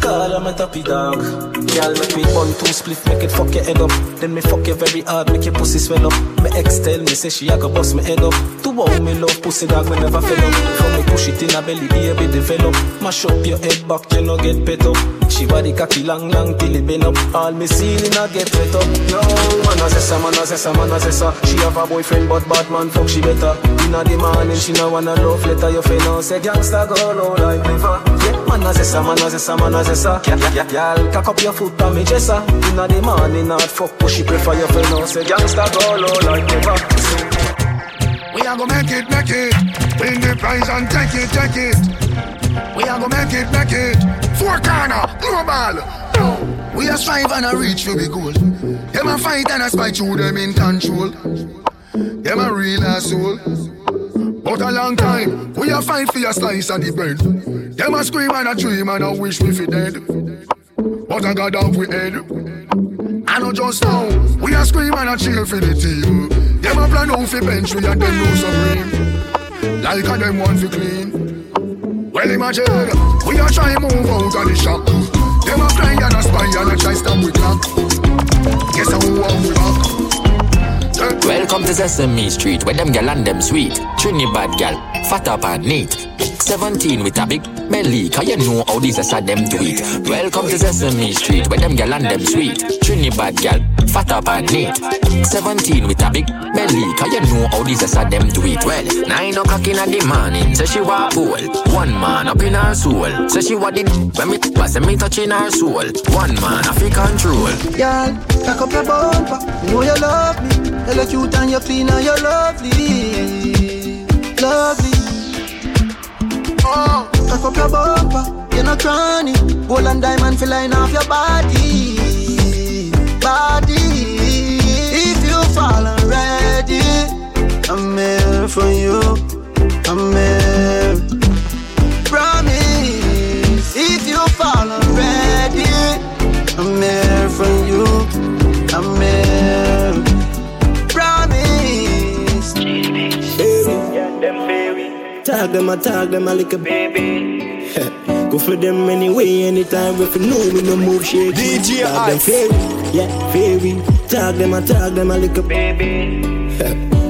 Call her, my top happy dog. Girl, make me bun two split, make it fuck your head up. Then me fuck you very hard, make your pussy swell up. Me ex tell me, say she a go bust me head up. To wow me love pussy dog, me never fell up. From me push it in a belly, baby develop. Mash up your head back, you no get pet up. She body cocky long, long till it bend up. All me ceiling a get wet up. Yo, man a zessa, man a zessa, man a zessa. She have a boyfriend, but bad man fuck she better. Inna the morning, she no wanna love letter. You finna say gangsta go low like Yeah, man a zessa, man a zessa, man a zessa. Girl, cock up your foot and me jessa. Inna the morning, not fuck, but she prefer you finna say gangsta go low like never. We are gonna make it, make it. Win the prize and take it, take it. We are gonna make it, make it. Four corner, global. We are strive and a reach for the goal. Them a fight and a spite through them in control. Them a real asshole. But a long time, we a fight for your slice of the bread. Them a scream and a dream and a wish we fi dead. But I got off we head. I know just now, we a scream and a cheer for the team. Them a plan out fi bench we and them know some. Like a them want fi clean. Well imagine, we a try move out of the shop. Them a cry and a spy and a try stop we clock. Guess how want we back. Welcome to Sesame Street, where them gal and them sweet. Trinidad gal, fat up and neat. 17 with a big belly, cause you know how these are them do it. Welcome to Sesame Street, where them gal and them sweet. Trinidad gal, fat up and neat. 17 with a big belly, cause you know how these are them do it. Well, 9 o'clock in the morning, say she want pool. One man up in her soul. Say she want it when me pass me touching her soul. One man off control. Girl, cock up your bumper, know you love me. You look cute and you're clean and you're lovely, lovely. Oh, cock up your bumper, you're not cranny. Gold and diamond feel line off your body, body. If you fall already, I'm here for you. I'm here. Promise, if you fall already, I'm here for you. I'm here. Promise. Baby. Tag them, I tag them, I like a baby. Go for them anyway, anytime if you know me, no move shake. DJ Tag them Ice. fairy, yeah, fairy. Tag them, I tag them, I like a baby.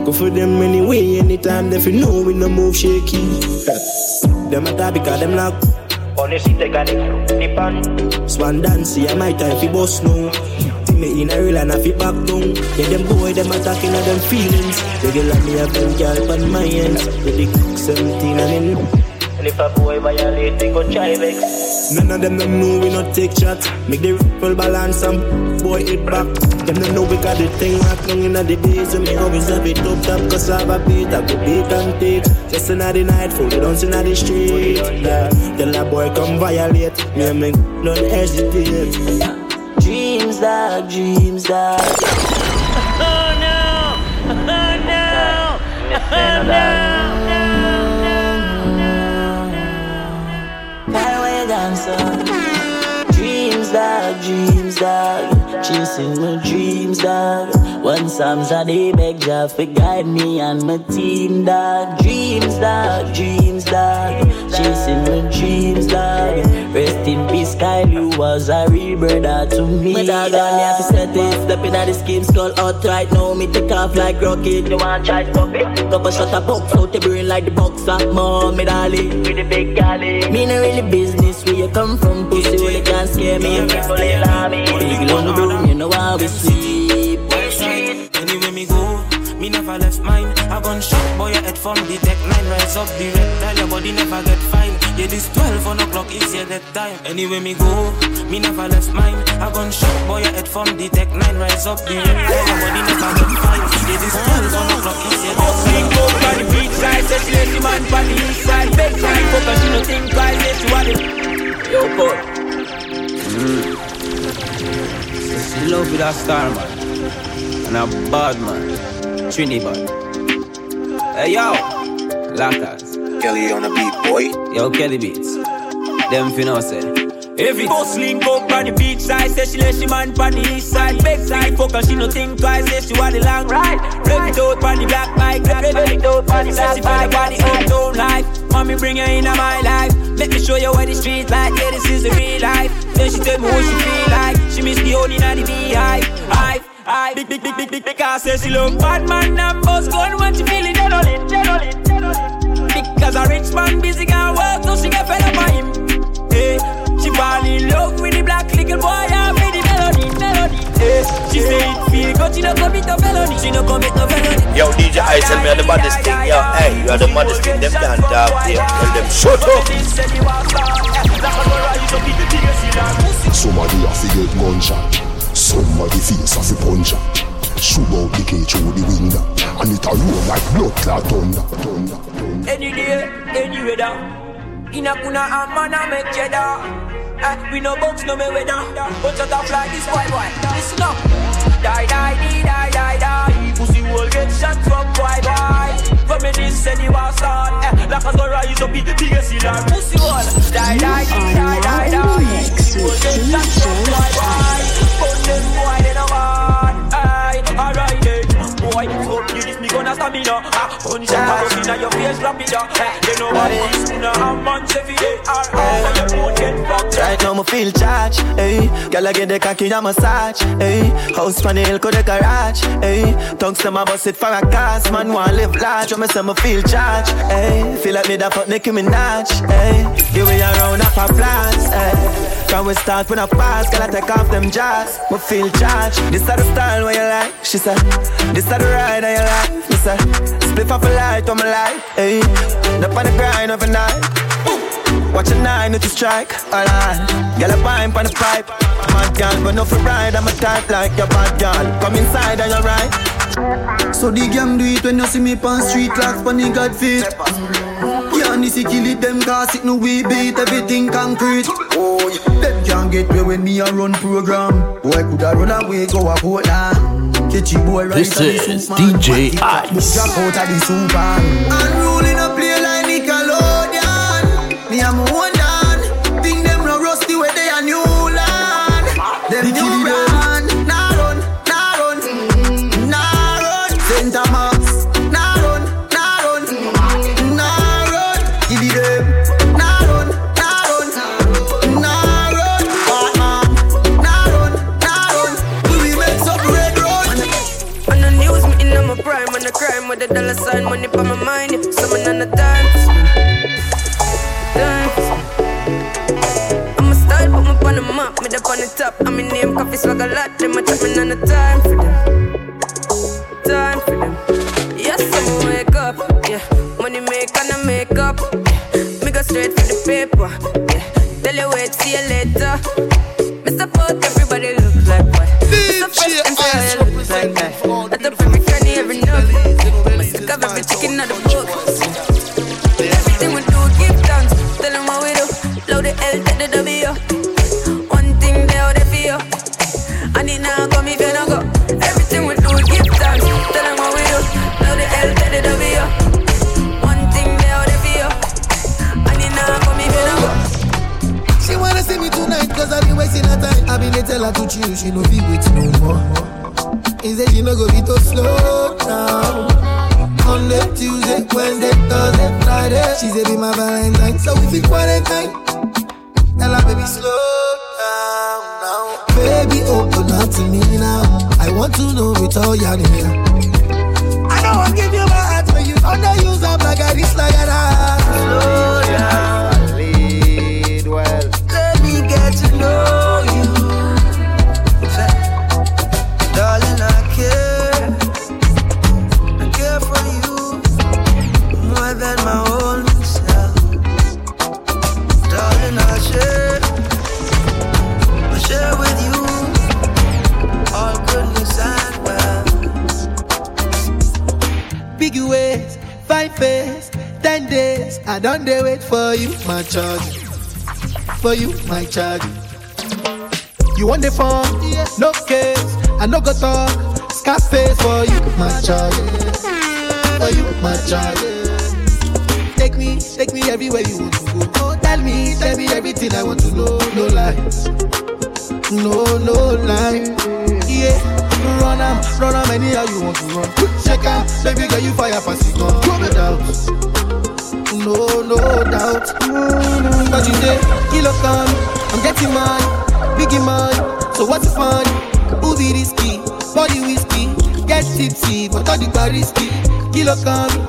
Go for them anyway, anytime if you know me, no move shaky. Them a tag because them lock. Honestly, take a nip on. Swan dance, yeah, my time fi boss now. See me in a real and I fi back down. Yeah, them boy, them attacking all them feelings. They Regular me have them girl on my ends. With the cook 17 and in. And if a boy violate, they go try vex. None of them them know we not take shots. Make the rifle balance and boy hit back. Them them know we got the thing locked down inna the days. And me always have it up top cause I have a beat. I go beat and take. Just inna the night, full it on inna the street. Yeah. Tell that boy come violate. Me and me don't hesitate. Dreams, dog, dreams, dog. Oh no! Oh no! Oh no! Dancer. Dreams, dog, dreams, dog. Chasing my dreams, dog. One Psalms a day, beg Jah for guide me and my team, dog. Dreams, dog, dreams, dog. Chasing my dreams, dog. Rest in peace, Kyle, you was a real brother to me. My dog, on me have to set it. Stepping at the scheme, skull out right now. Me take off like rocket. You want try stop it? Couple shot a box out the brain like the box of mom, me darling. With the big galley. Me no really business where you come from, pussy. Really can't scare me. People they love me. Big on the broom, you know how we sleep. Anywhere me go, me never left mine. I gun shot boy your head from the tech nine. Rise up the red tile, your body never get fine. Yeah, this 12 on o'clock is your dead time. Anywhere me go, me never left mine. I gun shot boy your head from the tech nine. Rise up the red tile, your body never get fine. Yeah, this 12 on o'clock is your dead time. Sing up on the beach side, say she lazy man on the east side. Big time, focus, she no think twice, say she want it. Yo, boy. She love with a star man and a bad man, Trinidad. Hey yo, Lackers. Kelly on the beat, boy. Yo, Kelly Beats. Them finna say. Every boss link up on the beach side, say she let she man on the east side. Big side fuck and she no think twice, say she want the long ride. Rev it out on the black bike, rev it out on the black bike. Say she feel about the uptown life. Mommy bring her into my life. Let me show you what the streets like. Yeah, this is the real life. Then she tell me what she feel like. She miss the only night the beehive. Hive. I big big big big big big car say she look bad man and boss gun when she feeling adolescent, adolescent, adolescent. Because a rich man busy can work so she get fed up by him. Hey fall in love with the black little boy and with the melody, melody. Hey, she say it feel good, she don't commit no felony, she don't commit no felony. Yo, DJ I tell me you're the baddest thing, yo. Hey, you're the baddest thing, them can't talk there. Tell them, shut up. Somebody have to get gunshot. Somebody face have to punch Shoot out the cage through the window And it a roll like blood clot thunder, thunder, thunder. Any day, any weather In a kuna a man a make cheddar eh, We no box, no me weather. But shut up like this boy boy. Listen up. Die, die, die, die, die, die. Pussy will get shot from boy boy From me this you was start. Eh, Like a go rise up, the biggest killer Pussy will Die, die, die, die, die, die. Pussy will get shot from boy boy But them boy they no alright Boy, fuck you this me gonna stamina ah, Punch and pass inna your face rapida eh, They know what it is. Phone get fucked Right now me feel charged, hey. Girl I get the cocky a massage, hey. House on the hill, the garage, hey. Tongues them a bust it for a cause Man want live large, when me say me feel charged, hey. Feel like me da fuck Nicki Minaj, hey. Give me a round of applause, hey. Can we start with a fast, girl I take off them jazz Me feel charged, this is the style where you like She said, this is the ride that you like Me say, split off a light on my light, hey Up on the grind every night Watch a nine to strike, alright. Girl, a pine on the pipe. Mad girl, but no for ride. I'm a type like your bad girl. Come inside and you're right. So the gang do it when you see me on street clocks pon the God feet. Yeah, Nisi kill it, them cause it no we beat everything concrete. Oh, yeah. them can't get me when me a run program. Boy coulda run away, go a Portland. Catchy boy right This is DJ Ice. Drop out of the super. Unruling a play like Nickelodeon. Me a my own dan. Think them no rusty where they a new land. Them new the dollar sign, money for my mind. Someone on the time. Time. I'm a style, put me on the map, me up on the top. I'm in name, coffee swag a lot. Them a me on the time for them. Time for them. Yes, I'm wake up. Yeah, money make and I make up. Yeah. Me go straight for the paper. Yeah, tell you wait, see you later. My charge. You want the phone? No case. I no go talk. Scarface for you, my charge. For you, my charge. local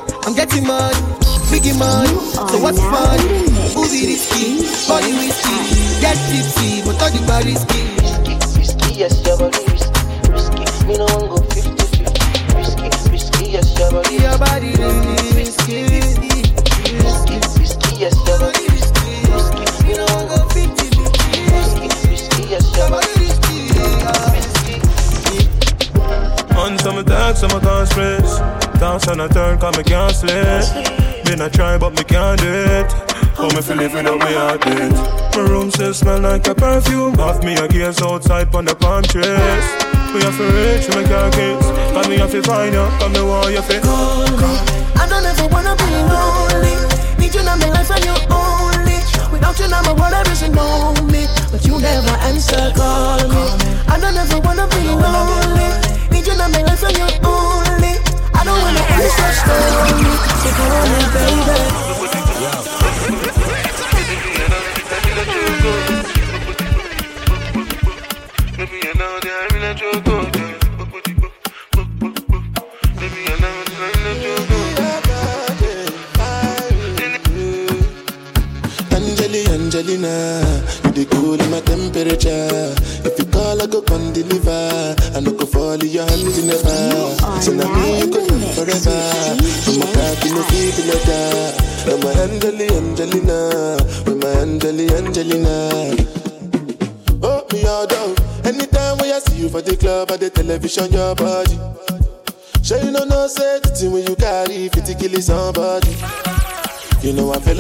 like a perfume. Off me a gears outside on the palm trees. We have to reach, we make our kiss. And me have to find you, come the wall, you fit. I don't ever wanna be lonely. Need you in my life and you only. Without you, now my world isn't lonely. But you never answer, call me. I don't ever wanna be lonely. Need you in my life and you only. I don't wanna end so slowly. So call me, baby.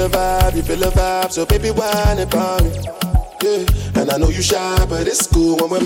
the vibe, you feel the vibe, so baby, why not me. Yeah, and I know you shy, but it's cool when we're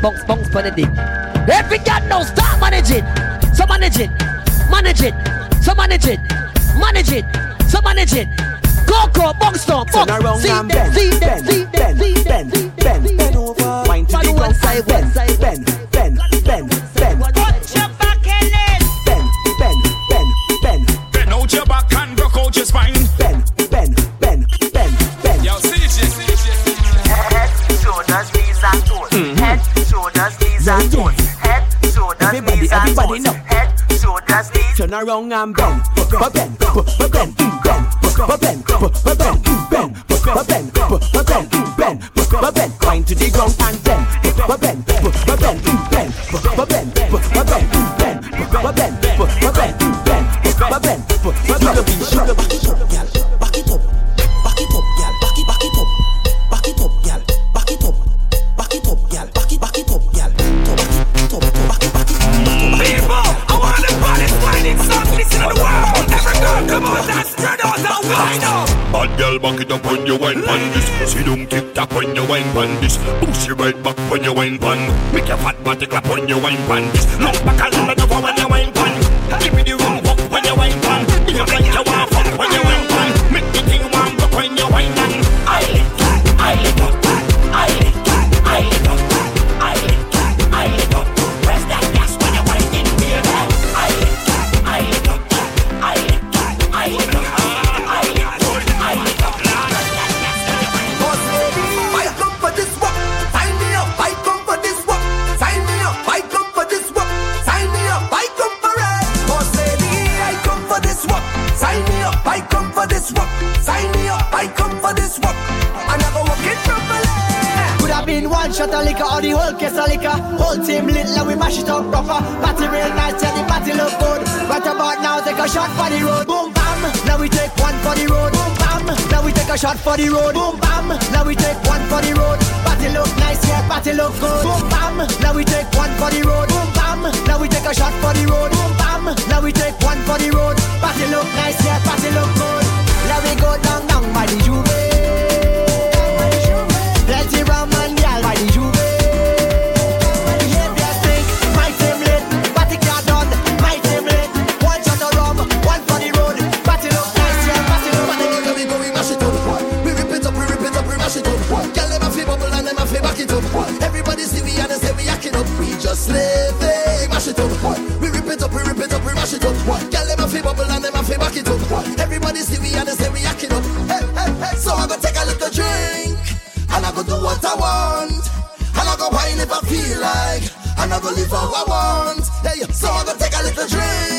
Bounce, bounce, bounce, Benedict. Every God knows. One shot a liquor or the whole case a liquor. Whole team lit like we mash it up proper. Party real nice and the party look good. Right about now, take a shot for the road. Boom bam, now we take one for the road. Boom bam, now we take a shot for the road. Boom bam, now we take one for the road. Party look nice, yeah, party look good. Boom bam, now we take one for the road. Boom bam, now we take a shot for the road. Boom bam, now we take one for the road. Party look nice, yeah, party look good. Now we go down down by the Juve. Plenty rum. I go live how I want. Hey, so I go take a little drink.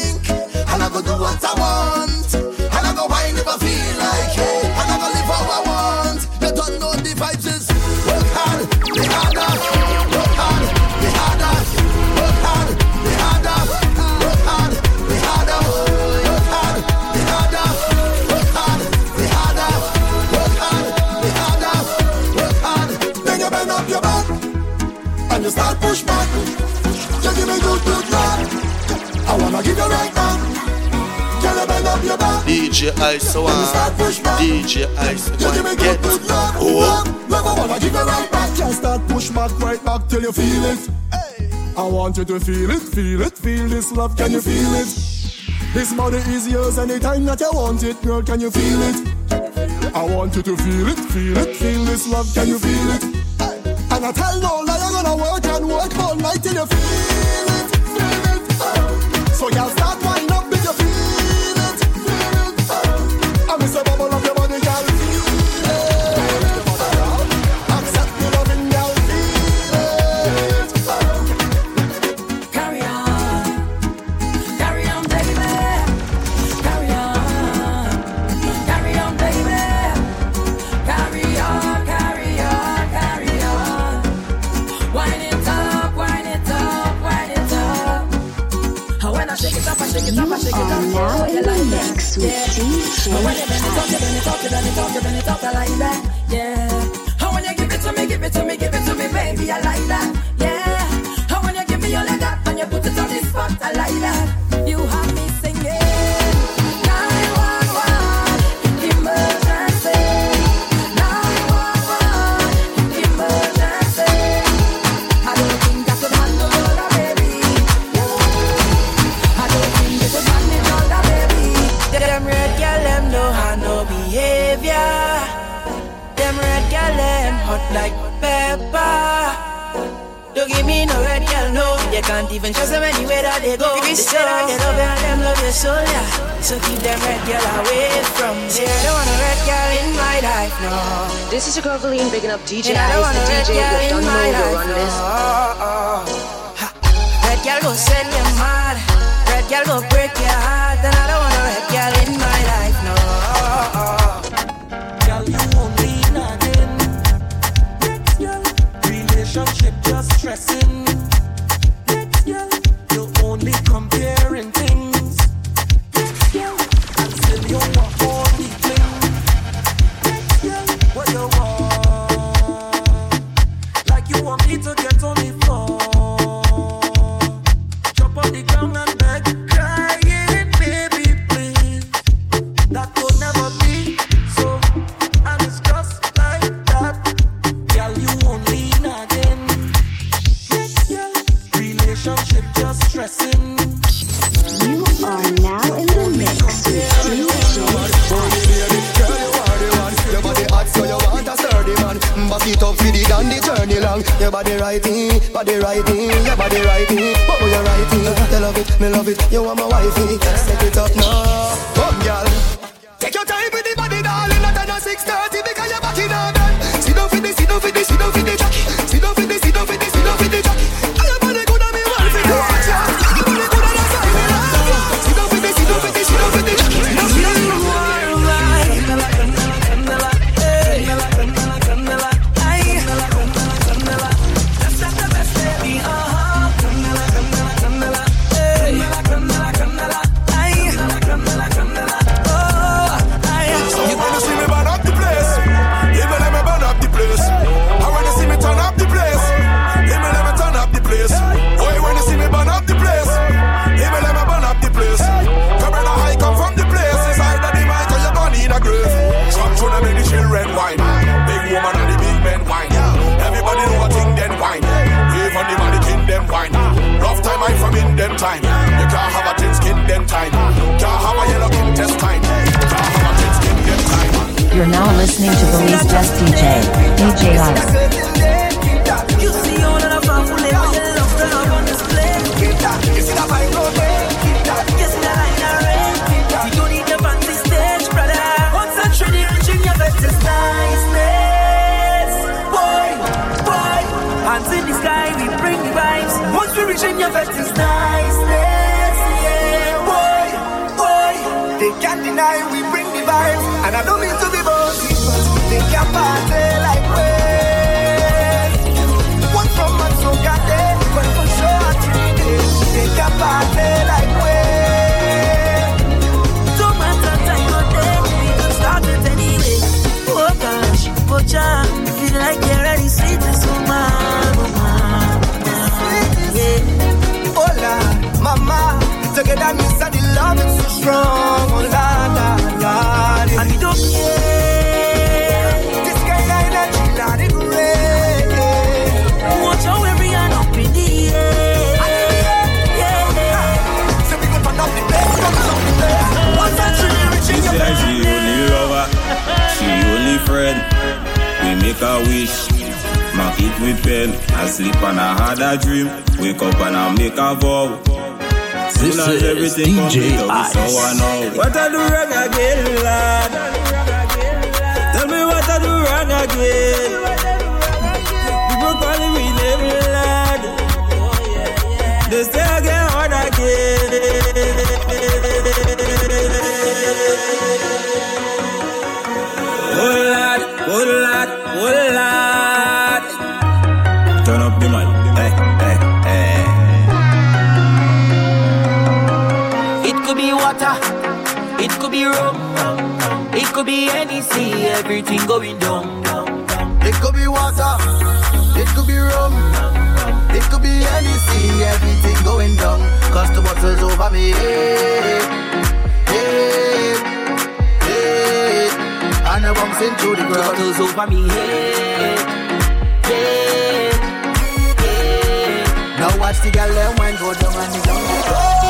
DJ Ice oh, ah. One, DJ Ice One, get oh. never wanna give it right back. Just start push back, right back till you feel it. I want you to feel it, feel it, feel this love. Can you feel it? This body is yours anytime that you want it, girl. Can you feel it? I want you to feel it, feel it, feel this love. Can you feel it? And I tell no lie, I'm gonna work and work all night till you feel it, feel it. So you start hot like pepper. Don't give me no red, girl, no. You can't even trust them anywhere that they go. They say that they love you them love your soul, yeah. So keep them red, girl, away from me. I don't want a red girl in my life, no. This is a girl, Valine, picking up DJ Ice, the DJ you've done you're this. Red girl go sell your mind. Red girl go break your heart. body righty, body righty, your body righty, but you are righty. You love it, me love it, you want my wifey. Set it up now. Strong Oh, la, la, la, la. And we don't care. The skyline that you got it great. Watch how every hand up in the air. Yeah, yeah. Say we go turn up the bass, turn up the bass. One time she reaching your baby. She only lover, she only friend. We make a wish. Mark it with pen, I sleep and I had a dream. Wake up and I make a vow. This is DJ Ice. What I do wrong again, lad? could be any sea, everything going down. It could be water, it could be rum, it could be any sea, everything going down. Cause the bottle's over me. Hey, hey, And the bumps into the ground. The bottle's over me. Hey, hey, hey. Now watch the gal and wine go down and down. go.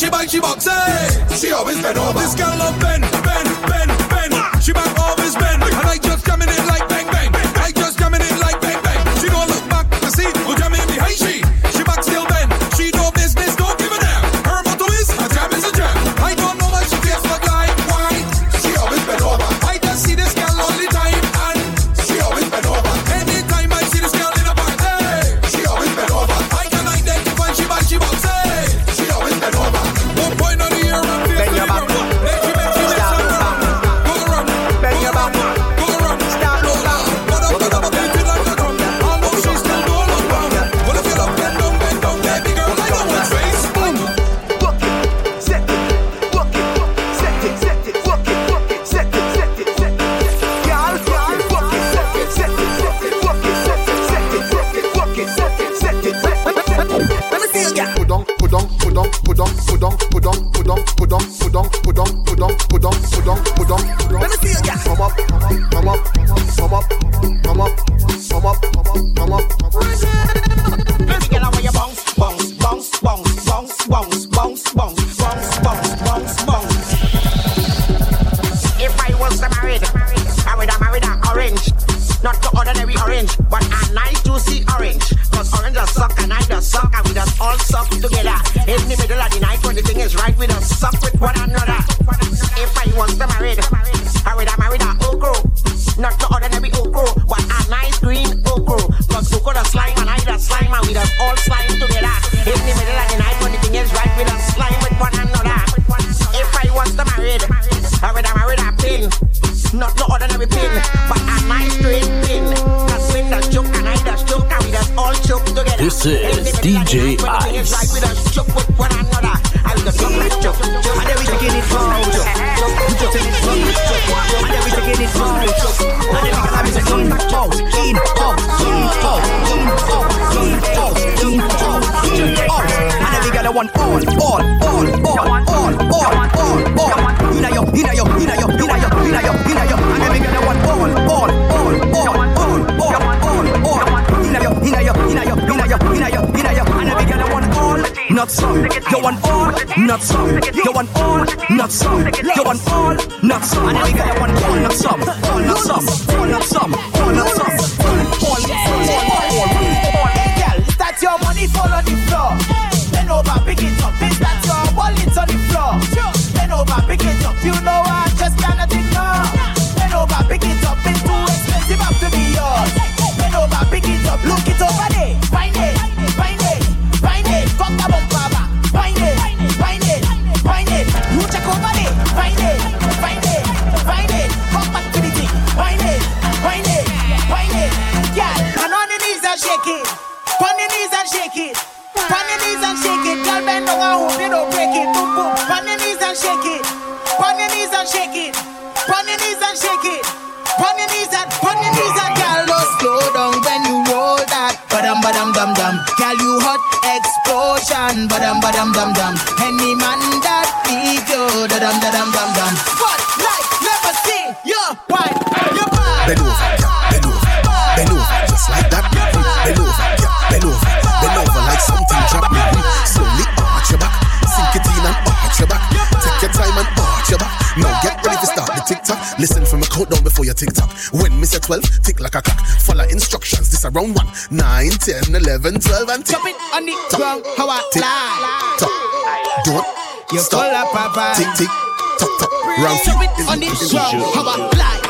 she bang, she boxes. Eh? She always been over. This girl love bend. Listen from a countdown before your TikTok. When me say 12, tick like a clock. Follow instructions. This around 1, nine, ten, eleven, twelve, and tick. Chop on the top. ground, how I tick, lie. Top. Don't you stop. Call up, Tick, tick, top, top. Round feet. On the ground, how I lie.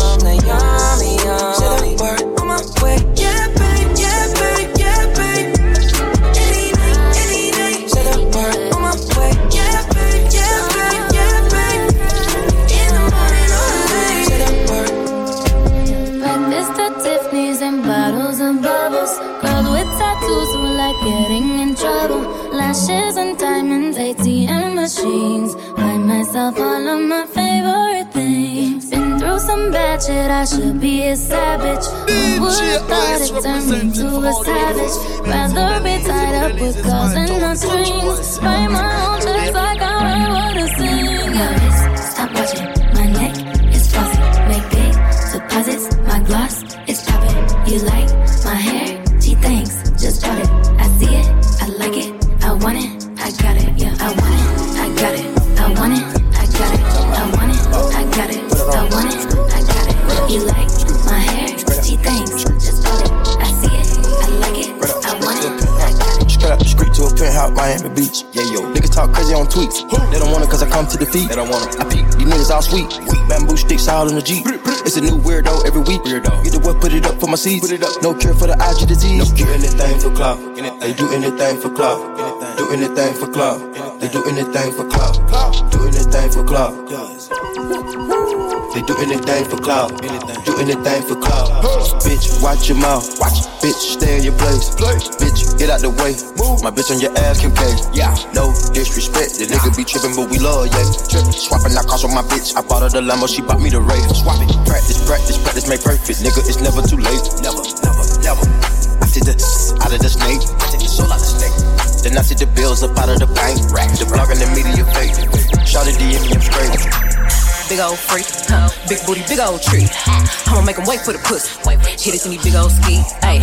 machines. Buy myself all of my favorite things. Been through some bad shit, I should be a savage. Who would've thought it turned me to a savage? Rather be tied up with calls and not strings. Write my own checks like I write what I sing. Yeah, wrist, stop watching. My neck is flossy. Make big deposits. My gloss is popping. You like my hair? Gee, thanks. Just bought it. I see it. I like it. I want it. Miami Beach. Yeah, yo. Niggas talk crazy on tweets. They don't want it cause I come to defeat. They don't want it. I peek, these niggas all sweet. Bamboo sticks all in the Jeep. It's a new weirdo every week. Weirdo. Get the what, put it up for my seeds. Put it up. No cure for the IG disease. No, do anything for clout. They do anything for clout. Do anything for clout. They do anything for clout. Do anything for clout. They do anything for clout. Do anything for clout. Bitch, watch your mouth. Watch. Bitch, stay in your place. Bitch, get out the way. Move. My bitch on your ass can pay. Yeah. No disrespect. The nigga be tripping, but we love, yeah. Swapping out cars with my bitch. I bought her the limo, she bought me the Ray. Swap it. Practice, practice, practice, make perfect. Nigga, it's never too late. Never, never, never. I take the out of the snake. I take the soul out the snake. Then I see the bills up out of the bank. rack. The blog and the media fake. Shout it DM I'm straight. Big old freak, huh? big booty, big old tree. I'ma make him wait for the pussy. Hit it in these big old ski, ayy.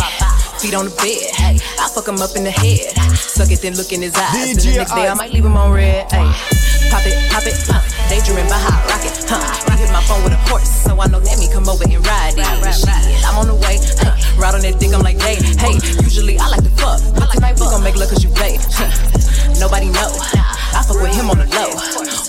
Feet on the bed, hey, I fuck him up in the head. Suck it, then look in his eyes. And the next day I might leave him on red, ayy. Pop it, pop it, uh, daydreaming by hot rocket, huh? He hit my phone with a horse, so I know let me come over and ride it. Shit, I'm on the way, uh, ride on that dick, I'm like, hey, hey. Usually I like to fuck, but tonight we gon' make love cause you babe. Nobody know, I fuck with him on the low.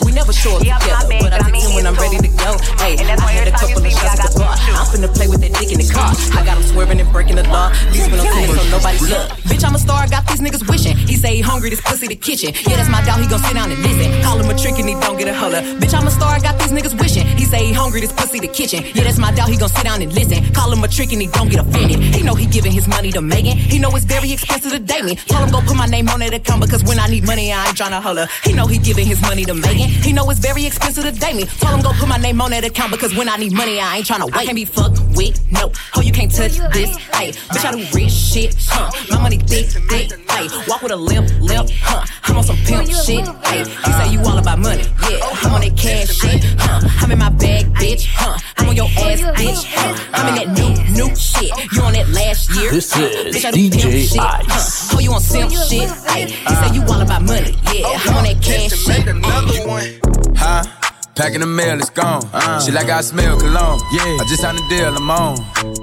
We never show up together, but I take him when I'm ready to go. Hey, I had a couple of shots at the bar. I'm finna play with that dick in the car. I got him swerving and breaking the law. Least when I'm sinning, so nobody look. Bitch, I'm a star, got these niggas wishing. He say he hungry, this pussy the kitchen. Yeah, that's my dog, he gon' sit down and listen. Call him a trick and he don't get a holler. Bitch, I'm a star, I got these niggas wishing. He say he hungry, this pussy the kitchen. Yeah, that's my dog, he gon' sit down and listen. Call him a trick and he don't get offended. He know he giving his money to Megan. He know it's very expensive to date me. Told him go put my name on that account because when I need money, I ain't tryna holler. He know he giving his money to Megan. He know it's very expensive to date me. Told him go put my name on that account because when I need money, I ain't tryna wait. I can't be fucked with, no. Oh, you can't touch this, ayy. Bitch, I do rich shit, huh? My money thick, thick, ayy. Walk with a limp, limp, huh? I'm on some pimp shit, ayy. He say you all about money, yeah. I'm on that cash shit, huh? I'm in my bag, bitch, huh? I'm on your ass, bitch, huh? I'm in that new, new shit. You on that last year? This huh? is Bitch, I do DJ pimp shit, Ice. huh? Oh, you on simp shit, ayy. He say you all about money, yeah. I'm on that cash shit. Another one, Huh? Packing the mail, it's gone. Uh. Shit like I smell cologne. Yeah. I just signed a deal, I'm on.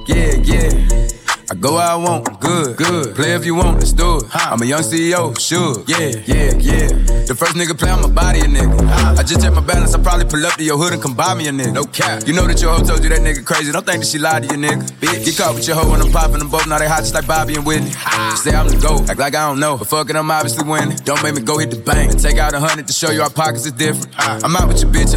Yeah, yeah. I go where I want, good, good. Play if you want, let's do it. I'm a young CEO, sure. Yeah, yeah, yeah. The first nigga play on my body, a nigga. I just check my balance, I probably pull up to your hood and come buy me a nigga. No cap. You know that your hoe told you that nigga crazy. Don't think that she lied to you, nigga. Bitch. Get caught with your hoe when I'm popping them both. Now they hot just like Bobby and Whitney. Say I'm the GOAT, act like I don't know. But fuck it, I'm obviously winning. Don't make me go hit the bank and take out a hundred to show you our pockets is different. I'm out with your bitch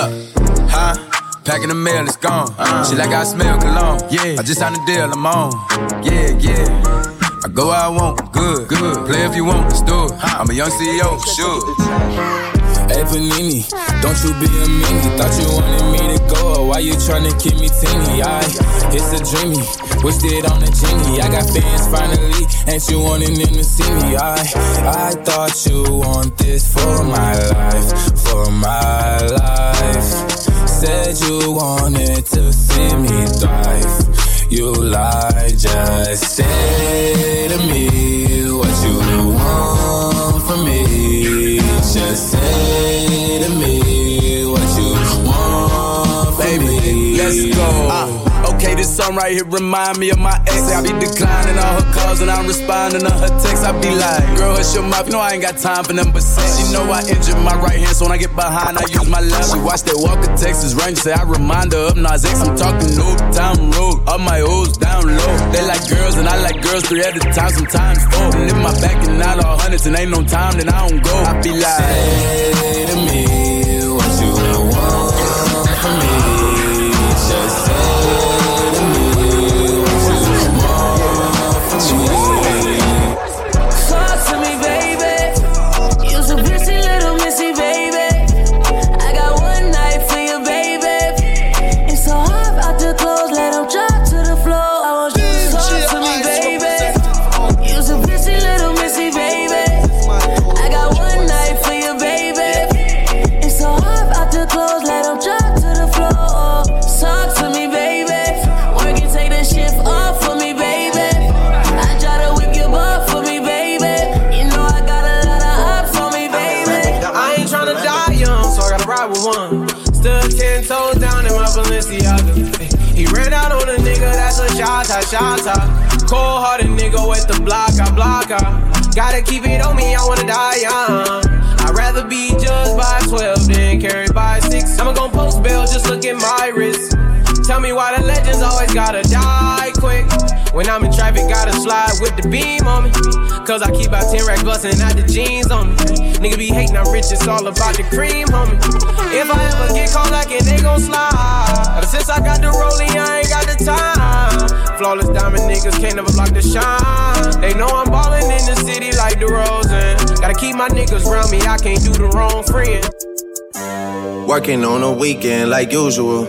Uh, huh? Packing the mail, it's gone. She like I smell cologne. Yeah. I just signed a deal, I'm on. Yeah, yeah. I go where I want, good, good. Play if you want, let's do it. I'm a young CEO, sure. Hey Panini, don't you be a meanie. Thought you wanted me to go, why you tryna keep me teeny? I, it's a dreamy, wished it on a genie. I got fans finally, ain't you wanting them to see me? I, I thought you want this for my life, for my life. Said you wanted to see me thrive. You lied, just say to me what you want from me. Just say to me what you want from me. Let's go. Uh, okay, this song right here remind me of my ex. I be declining all her calls and I'm responding to her texts. I be like, girl, hush your mouth. You know I ain't got time for them but sex. She know I injured my right hand, so when I get behind, I use my left. She watch that Walker Texas Ranger, say I remind her of Nas X. I'm talking no time road. All my O's down low. They like girls and I like girls three at a time, sometimes four. And if my back and out all hundreds and ain't no time, then I don't go. I be like, say that's a shot, shot, Cold hearted nigga with the block, I Gotta keep it on me, I wanna die young. I'd rather be judged by 12 than carried by 6. I'ma gon' post bail, just look at my wrist. Tell me why the legends always gotta die quick. When I'm in traffic, gotta slide with the beam on me. Cause I keep about 10 racks bustin' out the jeans on me. Nigga be hating, I'm rich, it's all about the cream, homie. If I ever get caught like it, they gon' slide. Ever since I got the rollie, I ain't got the time. Flawless diamond niggas can't never block the shine. They know I'm ballin' in the city like the DeRozan. Gotta keep my niggas around me, I can't do the wrong friend. Working on a weekend like usual.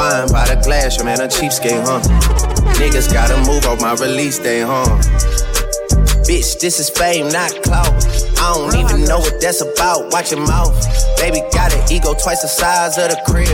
Wine by the glass, your man a cheapskate, huh? Niggas gotta move on my release day, huh? Bitch, this is fame, not clout. I don't even know what that's about. Watch your mouth. Baby got an ego twice the size of the crib.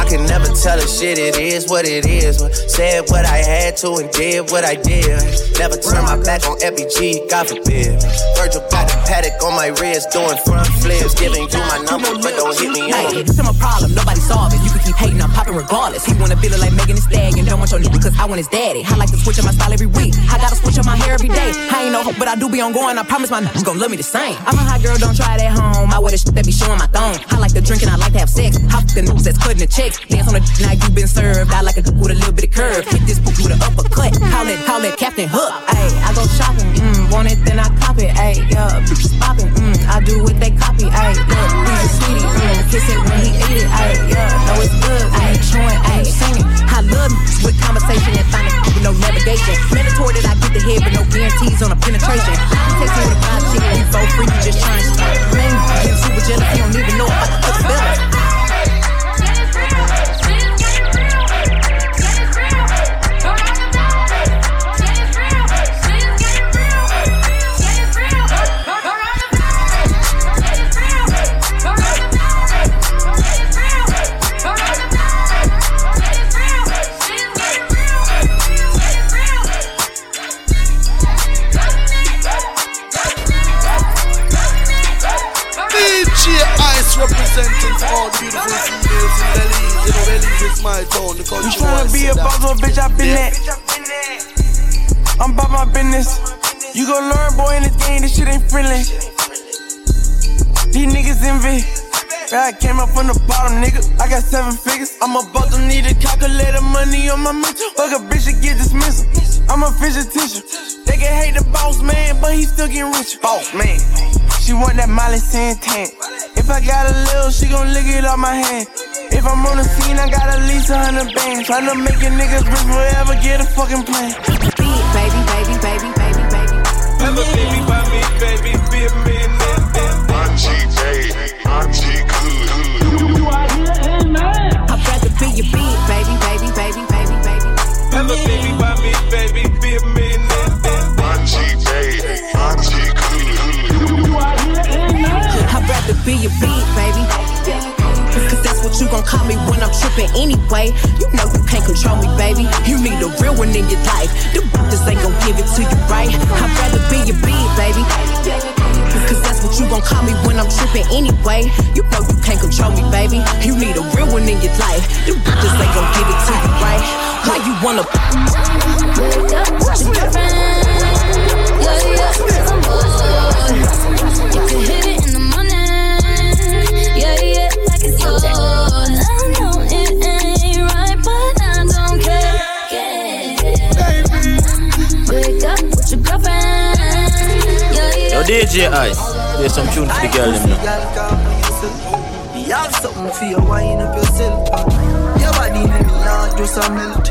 I can never tell a shit, it is what it is. Said what I had to and did what I did. Never turn my back on FBG, God forbid. Virgil got the Patek on my wrist, doing front flips. Giving you my number, but don't hit me up. Hey, on. is my problem, nobody solve it. You can keep hating, I'm popping regardless. He wanna feel it like Megan Thee Stallion. Don't want your nigga cause I want his daddy. I like to switch up my style every week. I gotta switch up my hair every day. I ain't no but I do be on going. I promise my niggas gon' love me the same. I'm a hot girl, don't try that home. I wear the shit that be showing my thong. I like to drink and I like to have sex. Hop the news that's cutting the checks. Dance on the night you been served. I like a dick with a little bit of curve. Hit this poop with an uppercut. Call it, call it, Captain Hook. Ayy, I go shopping. mmm, want it, then I cop it. Ayy, yeah, bitches popping. Mm, I do what they copy. Ayy, look, he's a sweetie. mmm, kiss it when he eat it. Ayy, yeah, know it's good. Ayy, chewing, ayy, singing. I love with conversation and finding with no navigation. Mandatory that I get the head, but no guarantees on a penitentiary five chick and so free, you just trying to stop. blame. Getting super jealous, he don't even know possibility. DJ representing all beautiful females in Belize. You know, Belize is my town. The country You tryna be a boss, little bitch, I been Yeah. that. I'm about my business. You gon' learn, boy, in this game, this shit ain't friendly. These niggas envy. I came up from the bottom, nigga. I got seven figures. I'm about to need a calculator, money on my mental. Fuck a bitch to get dismissal. I'm a physician. They can hate the boss man, but he still getting rich. Boss man. She want that Molly Santan. If I got a little, she gon' lick it off my hand. If I'm on the scene, I got at least a hundred bands. Tryna make a niggas rich forever, get a fucking plan. Beat, baby, baby, baby, baby, baby. Have a baby by me, baby, be a millionaire. Auntie babe, Auntie be your beat, baby. Cause that's what you gon' call me when I'm trippin' anyway. You know you can't control me, baby. You need a real one in your life. The bitches ain't gon' give it to you right. I'd rather be your beat, baby. Cause that's what you gon' call me when I'm trippin' anyway. You know you can't control me, baby. You need a real one in your life. The bitches ain't gon' give it to you right. Why you wanna Wake up your girlfriend. Yeah, yeah, DJ Ice, play some tune for the girl them now. You have something for you, wind up yourself. Your body make me heart just a melt.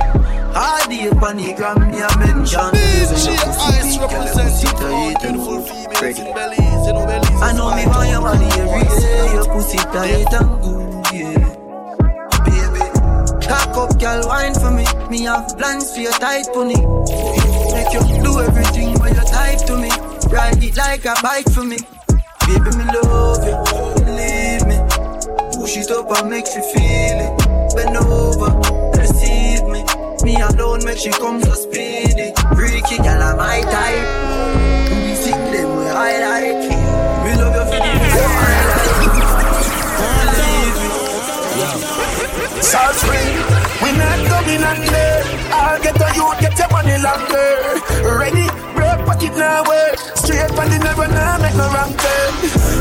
Hard day upon the gram, me a mention. DJ Ice representing for all the beautiful females in Belize. You know, Belize is I know me my want your town. body every day. Your pussy tight and good, yeah. Baby, cock up, girl, wine for me. Me have plans for your tight pony. Make you do everything when you type to me. Ride it like a bike for me. Baby, me love you, believe me. Push it up and make you feel it. Bend over, receive me. Me alone make she come so speedy. Freaky girl, I'm my type. Do the thing them way I like. Me love you for the way I like. Can't leave me. South Spring, we not coming. I'll get the youth, get your money longer. Ready, break pocket now work. Straight on the never now make no wrong turn.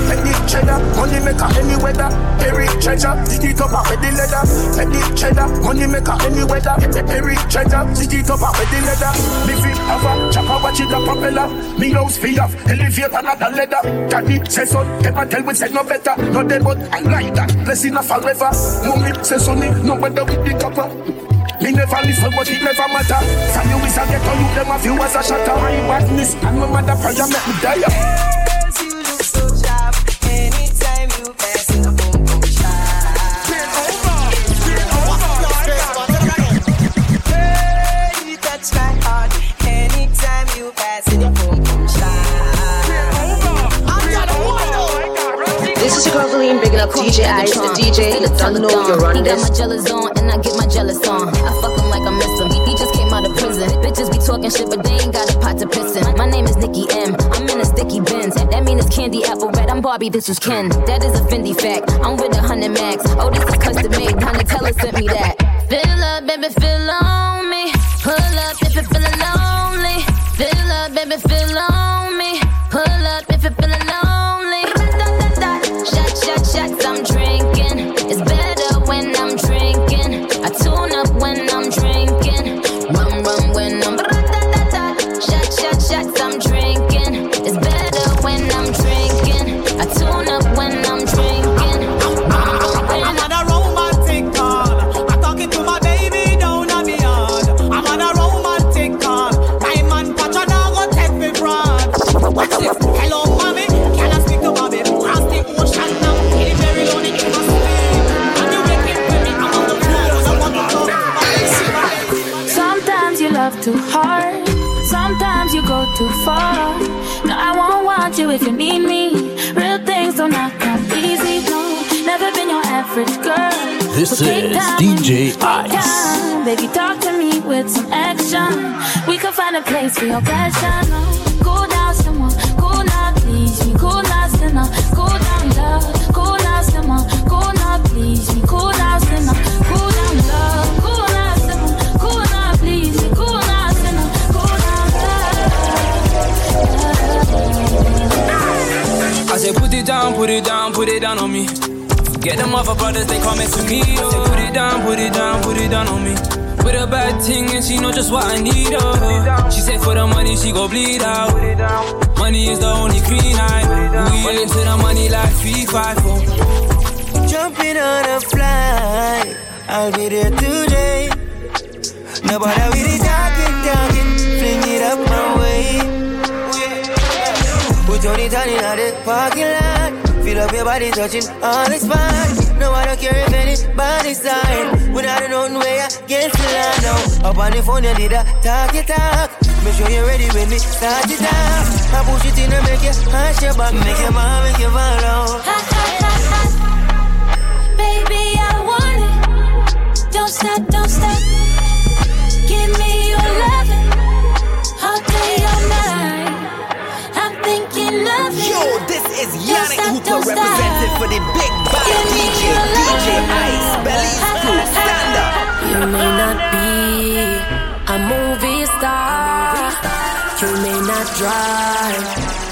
Penny cheddar, money maker any weather. Every treasure, dig it up with the leather. Penny cheddar, money maker any weather. Every treasure, dig it up with the leather. Me fit have a chopper, watch it a propeller. Me house fee off, elevate another leather. Daddy say son, never tell we say no better. No dead but I like that, blessing a forever. Mommy say sonny, no better with the copper. Me never listen, but it never matter. From you is a ghetto, you them a few as a shatter. My badness and my mother prayer make me die. I'm this is Ken. That is a Fendi fact. I'm with a hundred max. Oh, this is custom made. Honey Teller sent me that. Fill up, baby, fill on me. This So is time, DJ take Ice. time. Baby, talk to me with some action. We could find a place for your passion. Cool down, someone. Cool now, please me. Cool now, sinner. Cool down, love. Cool now, simmer. Cool now, please me. Cool now, sinner. Cool down, love. Cool now, simmer. Cool now, please me. Cool now, sinner. Cool down, I say put it down, put it down, put it down on me. Get them other brothers, they coming to me. Oh. I say put it down, put it down, put it down on me. With a bad thing and she know just what I need. Oh. She said for the money she go bleed out. Money is the only green eye. We into the money like three five four. Jumping on a flight, I'll be there today. Nobody it talking, talking, fling it up my way. Put on it on in the parking lot. Feel up your body touching all the spot. No, I don't care if anybody's side. When I don't know where I get to land now. Up on the phone, you need a talk your talk. Make sure you're ready with me start it up. I push it in and make you hush your back. Make your mom, make you fall Yannick stop, Hooper don't stop. representing for the big bad DJ, DJ. Ice, Belly's crew, stand up. You may not be a movie star. You may not drive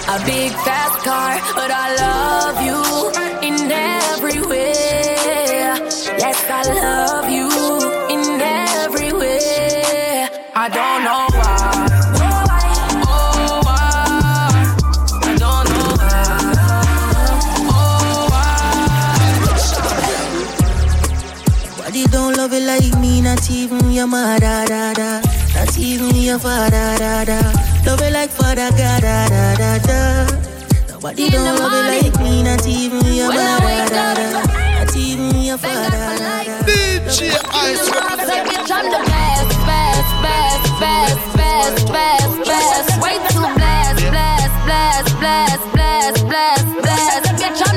a big fast car, but I love you in every way. Yes, I love your mother, da, da. Not even your father, da, da. Love it like father, God, da, da, da, da. Nobody In don't the love it like me, not even your when I mother, wake da, up, da. Not even your father, da, da. DJ Ice Say, bitch, I'm the best, best, best, best, best, best, best. Way too blast, blast, blast, blast, blast, blast, blast. Bitch, I'm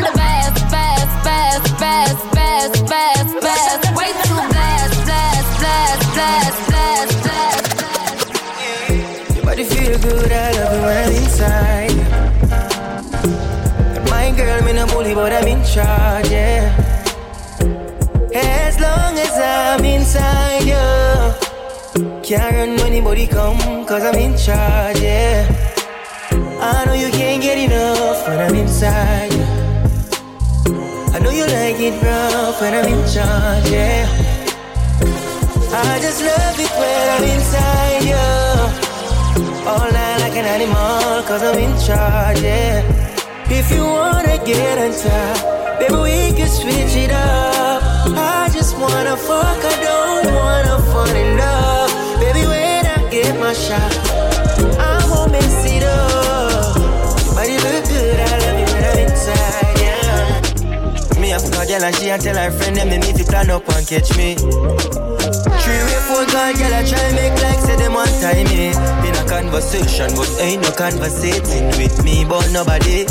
good, I love it when I'm inside. My girl, me no bully, but I'm in charge, yeah. As long as I'm inside you, can't run when anybody come, cause I'm in charge, yeah. I know you can't get enough when I'm inside you. I know you like it rough when I'm in charge, yeah. I just love it when I'm inside you. All night like an animal, cause I'm in charge, yeah. If you wanna get on top, baby, we can switch it up. I just wanna fuck, I don't wanna fall in love. Baby, when I get my shot, call girl and she and tell her friend them they need to plan up and catch me. Three way phone call girl I try make like say them one time me. Been a conversation but ain't no conversating with me but nobody.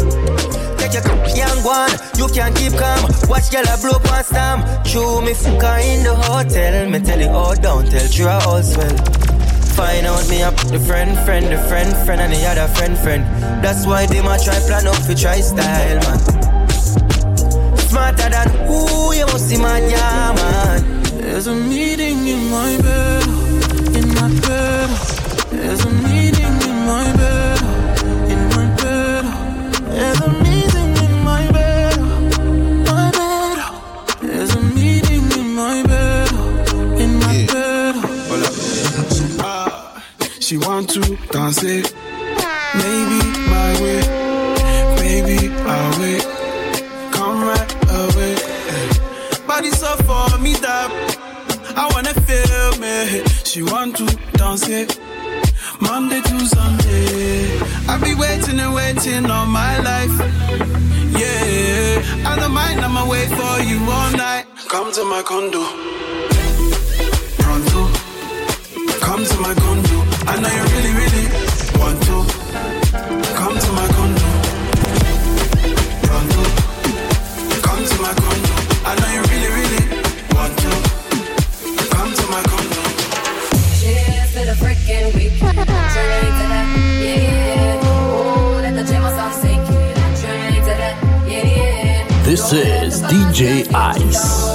Take your young one, you can keep calm. Watch girl I blow past them. Chew me fuck her in the hotel. Me tell you oh, all down, tell you all swell. Find out me up the friend, friend, the friend, friend, and the other friend, friend. That's why they might try plan up for try style, man. Smarter than who you must see, man, yeah, man. There's a meeting in my bed, in my bed. There's a meeting in my bed, in my bed. There's a meeting in my bed, my bed. There's a meeting in my bed, in my bed. Hold up. Ah, she want to dance it. Maybe my way. Baby, I'll wait. Body so for me that I wanna feel me. She want to dance it. Monday to Sunday. I be waiting and waiting all my life. Yeah, I don't mind, I'ma wait for you all night. Come to my condo. Pronto. Come to my condo. I know you really, really This is DJ Ice.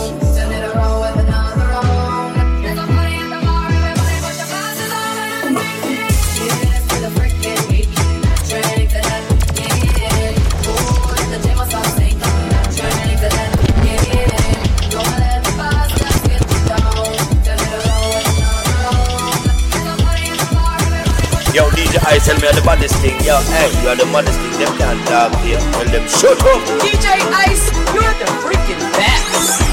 Yo, DJ Ice, tell me the baddest thing. Yo, hey, you are the baddest thing. Them can't talk here. Tell them shut up. DJ Ice, you're the freaking best.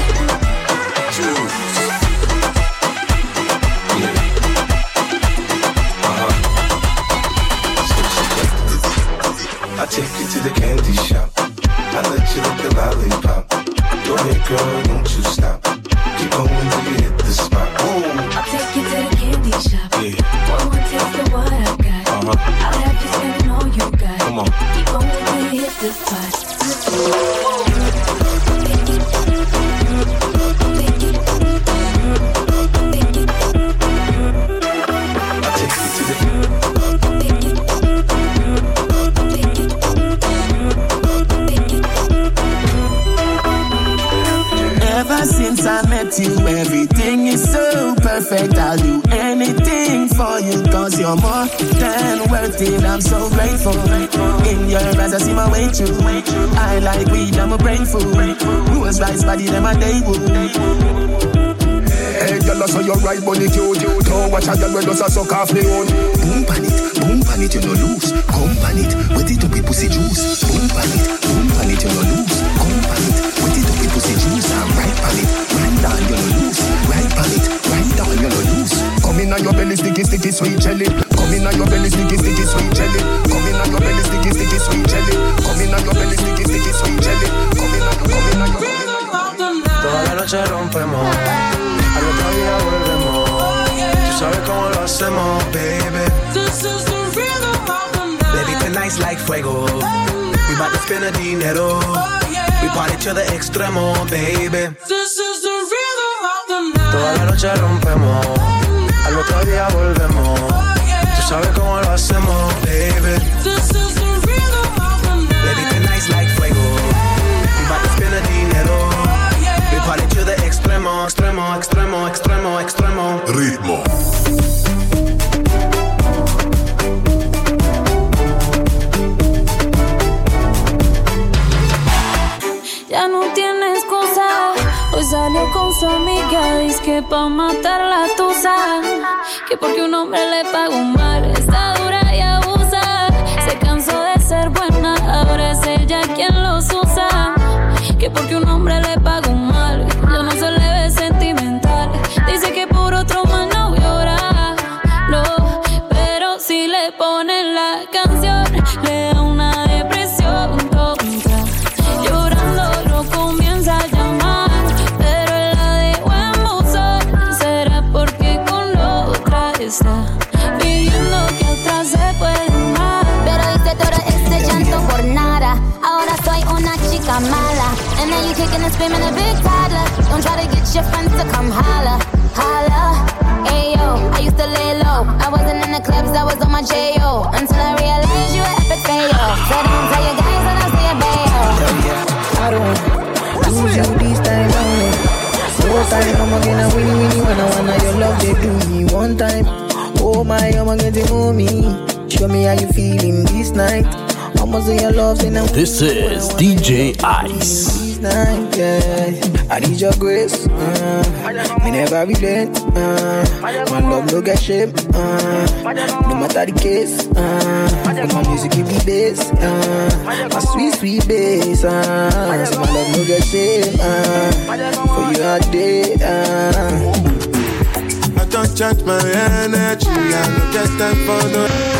Weed, I'm a brain food. Who's rice body, them a day. Hey, girl, I saw your right body cute. Don't watch a girl when does a suck off me own. Boom pan it, boom pan it, you no lose. Come pan it, wet it up with pussy juice. Boom pan it, boom pan it, you no lose. Come pan it, wet it up with pussy juice. And right pan it, right down, you no lose. Right pan it, right down, you no lose. Come in on your belly, sticky, sticky, sweet jelly. Come in on your belly, sticky, sticky, sweet jelly. Come in on your belly, sticky, sticky, sweet jelly. Come in on your belly, sticky, sticky, sweet jelly. Toda la noche rompemos, al otro día volvemos. Tú sabes cómo lo hacemos, baby. Baby, tonight's like fuego. We bout to spend a dinero. We party to the extremo, baby. Toda la noche rompemos, al otro día volvemos. Tú sabes cómo lo hacemos. Baby, pa' matar la tusa. Que porque un hombre le pagó mal. Está dura y abusa. Se cansó de ser buena. Ahora es ella quien los usa. Que porque un hombre le pagó And now you kicking and screaming a big toddler. Don't try to get your friends to come holla, holla. Ayo, I used to lay low. I wasn't in the clubs, I was on my J.O. Until I realized you were epic fail. So don't tell your guys when I say a bail. I don't lose you this time only. No time, I'ma get a winnie winnie when I wanna your love, they do me one time. Oh my, I'ma get it on me. Show me how you feeling this night. I'ma your love, say now. This is DJ Ice. Yeah. I need your grace. Uh, me never relent. Uh, my love no get shame. Uh, no matter the case. Uh, but my music give me bass. Uh, my sweet, sweet bass. Uh, so my love no get shame. Uh, for you all day. Uh. I don't charge my energy. I don't get time for no.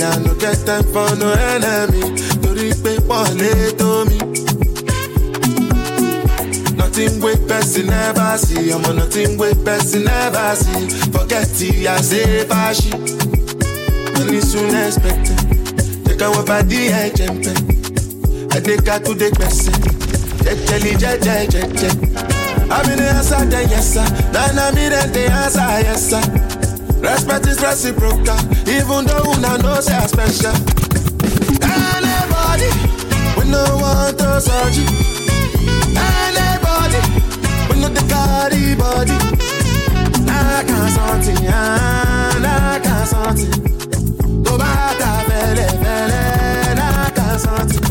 Energy. I no get time for no enemy. Torí pé wọlé tó mi. Nothing wey person never see. I'm Ọmọ nothing wey person never see. Forget it, I say fashi. Money soon expected. They àwọn bàdí ẹ̀ jẹ̀mpẹ̀. Ẹ̀dẹ́ka tó dé gbẹ̀sẹ̀. Jẹjẹli jẹjẹ jẹjẹ. Àmì ni answer then yes sir. Nana mi then the answer yes sir. Respect is reciprocal. Even though una know say I special. Anybody, we no want to search you. Anybody, we no the carry body. I a something, ah, like a something. Tó bá ta fẹ́lẹ́ fẹ́lẹ́, like a something.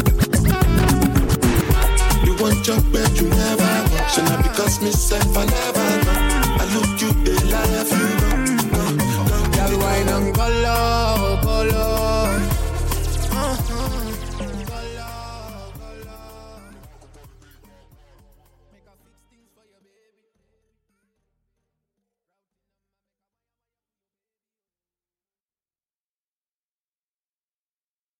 You want your bed, you never watch. And because me self, I never